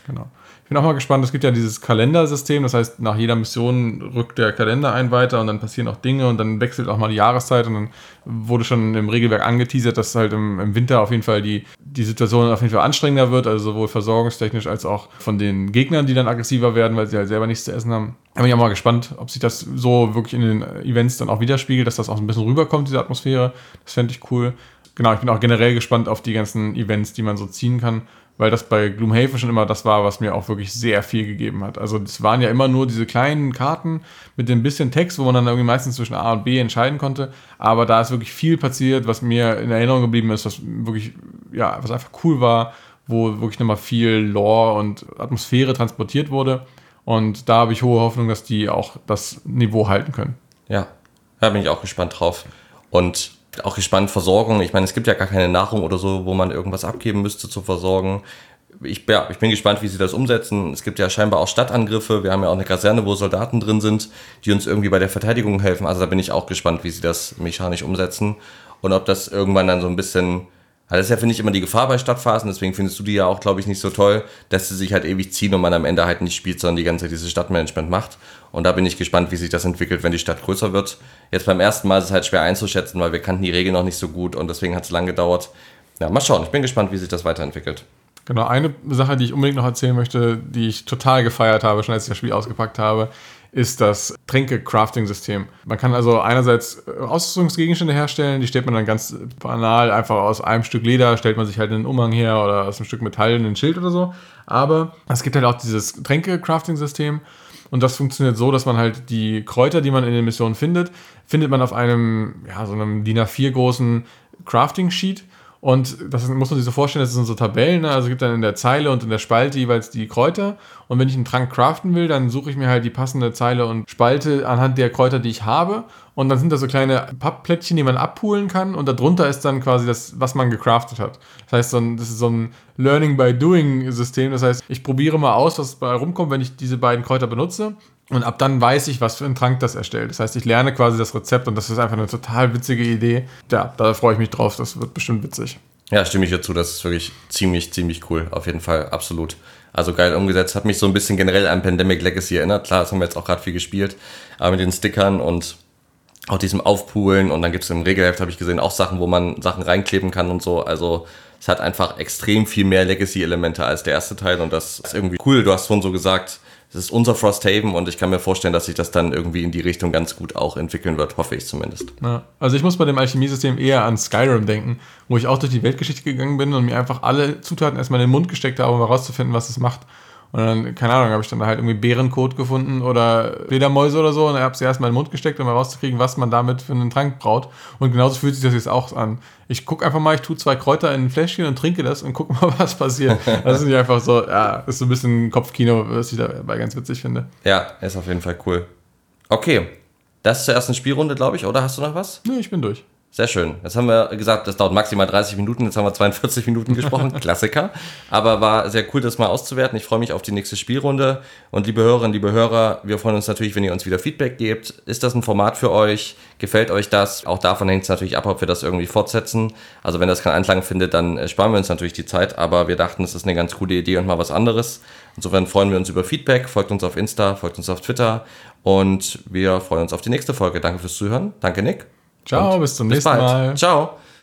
Genau bin auch mal gespannt. Es gibt ja dieses Kalendersystem, das heißt, nach jeder Mission rückt der Kalender ein weiter und dann passieren auch Dinge und dann wechselt auch mal die Jahreszeit und dann wurde schon im Regelwerk angeteasert, dass halt im, im Winter auf jeden Fall die, die Situation auf jeden Fall anstrengender wird, also sowohl versorgungstechnisch als auch von den Gegnern, die dann aggressiver werden, weil sie halt selber nichts zu essen haben. Da bin ich auch mal gespannt, ob sich das so wirklich in den Events dann auch widerspiegelt, dass das auch ein bisschen rüberkommt, diese Atmosphäre. Das fände ich cool. Genau, ich bin auch generell gespannt auf die ganzen Events, die man so ziehen kann weil das bei Gloomhaven schon immer das war, was mir auch wirklich sehr viel gegeben hat. Also es waren ja immer nur diese kleinen Karten mit dem bisschen Text, wo man dann irgendwie meistens zwischen A und B entscheiden konnte. Aber da ist wirklich viel passiert, was mir in Erinnerung geblieben ist, was wirklich, ja, was einfach cool war, wo wirklich nochmal viel Lore und Atmosphäre transportiert wurde. Und da habe ich hohe Hoffnung, dass die auch das Niveau halten können. Ja, da bin ich auch gespannt drauf. Und auch gespannt, Versorgung. Ich meine, es gibt ja gar keine Nahrung oder so, wo man irgendwas abgeben müsste zur Versorgung. Ich, ja, ich bin gespannt, wie sie das umsetzen. Es gibt ja scheinbar auch Stadtangriffe. Wir haben ja auch eine Kaserne, wo Soldaten drin sind, die uns irgendwie bei der Verteidigung helfen. Also da bin ich auch gespannt, wie sie das mechanisch umsetzen und ob das irgendwann dann so ein bisschen Also das ist ja, finde ich, immer die Gefahr bei Stadtphasen, deswegen findest du die ja auch, glaube ich, nicht so toll, dass sie sich halt ewig ziehen und man am Ende halt nicht spielt, sondern die ganze Zeit dieses Stadtmanagement macht. Und da bin ich gespannt, wie sich das entwickelt, wenn die Stadt größer wird. Jetzt beim ersten Mal ist es halt schwer einzuschätzen, weil wir kannten die Regeln noch nicht so gut und deswegen hat es lange gedauert. Ja, mal schauen. Ich bin gespannt, wie sich das weiterentwickelt. Genau, eine Sache, die ich unbedingt noch erzählen möchte, die ich total gefeiert habe, schon als ich das Spiel ausgepackt habe, ist das Tränke-Crafting-System. Man kann also einerseits äh, Ausrüstungsgegenstände herstellen, die stellt man dann ganz banal einfach aus einem Stück Leder, stellt man sich halt einen Umhang her oder aus einem Stück Metall einen Schild oder so. Aber es gibt halt auch dieses Tränke-Crafting-System. Und das funktioniert so, dass man halt die Kräuter, die man in den Missionen findet, findet man auf einem, ja, so einem DIN A4 großen Crafting-Sheet. Und das muss man sich so vorstellen, das sind so Tabellen. Ne? Also es gibt dann in der Zeile und in der Spalte jeweils die Kräuter. Und wenn ich einen Trank craften will, dann suche ich mir halt die passende Zeile und Spalte anhand der Kräuter, die ich habe. Und dann sind da so kleine Pappplättchen, die man abpulen kann. Und darunter ist dann quasi das, was man gecraftet hat. Das heißt, das ist so ein Learning by Doing System. Das heißt, ich probiere mal aus, was bei rumkommt, wenn ich diese beiden Kräuter benutze. Und ab dann weiß ich, was für einen Trank das erstellt. Das heißt, ich lerne quasi das Rezept und das ist einfach eine total witzige Idee. Ja, da freue ich mich drauf. Das wird bestimmt witzig. Ja, stimme ich dazu. Das ist wirklich ziemlich, ziemlich cool. Auf jeden Fall, absolut. Also geil umgesetzt. Hat mich so ein bisschen generell an Pandemic Legacy erinnert. Klar, das haben wir jetzt auch gerade viel gespielt. Aber mit den Stickern und auch diesem Aufpoolen und dann gibt es im Regelheft, habe ich gesehen, auch Sachen, wo man Sachen reinkleben kann und so. Also es hat einfach extrem viel mehr Legacy-Elemente als der erste Teil und das ist irgendwie cool. Du hast schon so gesagt, das ist unser Frosthaven und ich kann mir vorstellen, dass sich das dann irgendwie in die Richtung ganz gut auch entwickeln wird, hoffe ich zumindest. Ja, also ich muss bei dem Alchemiesystem eher an Skyrim denken, wo ich auch durch die Weltgeschichte gegangen bin und mir einfach alle Zutaten erstmal in den Mund gesteckt habe, um herauszufinden, was es macht. Und dann, keine Ahnung, habe ich dann halt irgendwie Bärenkot gefunden oder Fledermäuse oder so und habe sie erstmal in den Mund gesteckt, um herauszukriegen, was man damit für einen Trank braut. Und genauso fühlt sich das jetzt auch an. Ich gucke einfach mal, ich tue zwei Kräuter in ein Fläschchen und trinke das und gucke mal, was passiert. Das ist nicht einfach so, ja, ist so ein bisschen Kopfkino, was ich dabei ganz witzig finde. Ja, ist auf jeden Fall cool. Okay, das zur ersten Spielrunde, glaube ich, oder hast du noch was? Nee, ich bin durch. Sehr schön. Jetzt haben wir gesagt, das dauert maximal 30 Minuten. Jetzt haben wir 42 Minuten gesprochen. Klassiker. Aber war sehr cool, das mal auszuwerten. Ich freue mich auf die nächste Spielrunde. Und liebe Hörerinnen, liebe Hörer, wir freuen uns natürlich, wenn ihr uns wieder Feedback gebt. Ist das ein Format für euch? Gefällt euch das? Auch davon hängt es natürlich ab, ob wir das irgendwie fortsetzen. Also wenn das keinen Anklang findet, dann äh, sparen wir uns natürlich die Zeit. Aber wir dachten, es ist eine ganz coole Idee und mal was anderes. Insofern freuen wir uns über Feedback. Folgt uns auf Insta, folgt uns auf Twitter. Und wir freuen uns auf die nächste Folge. Danke fürs Zuhören. Danke, Nick. Ciao, bis zum bis nächsten bald. Mal. Ciao.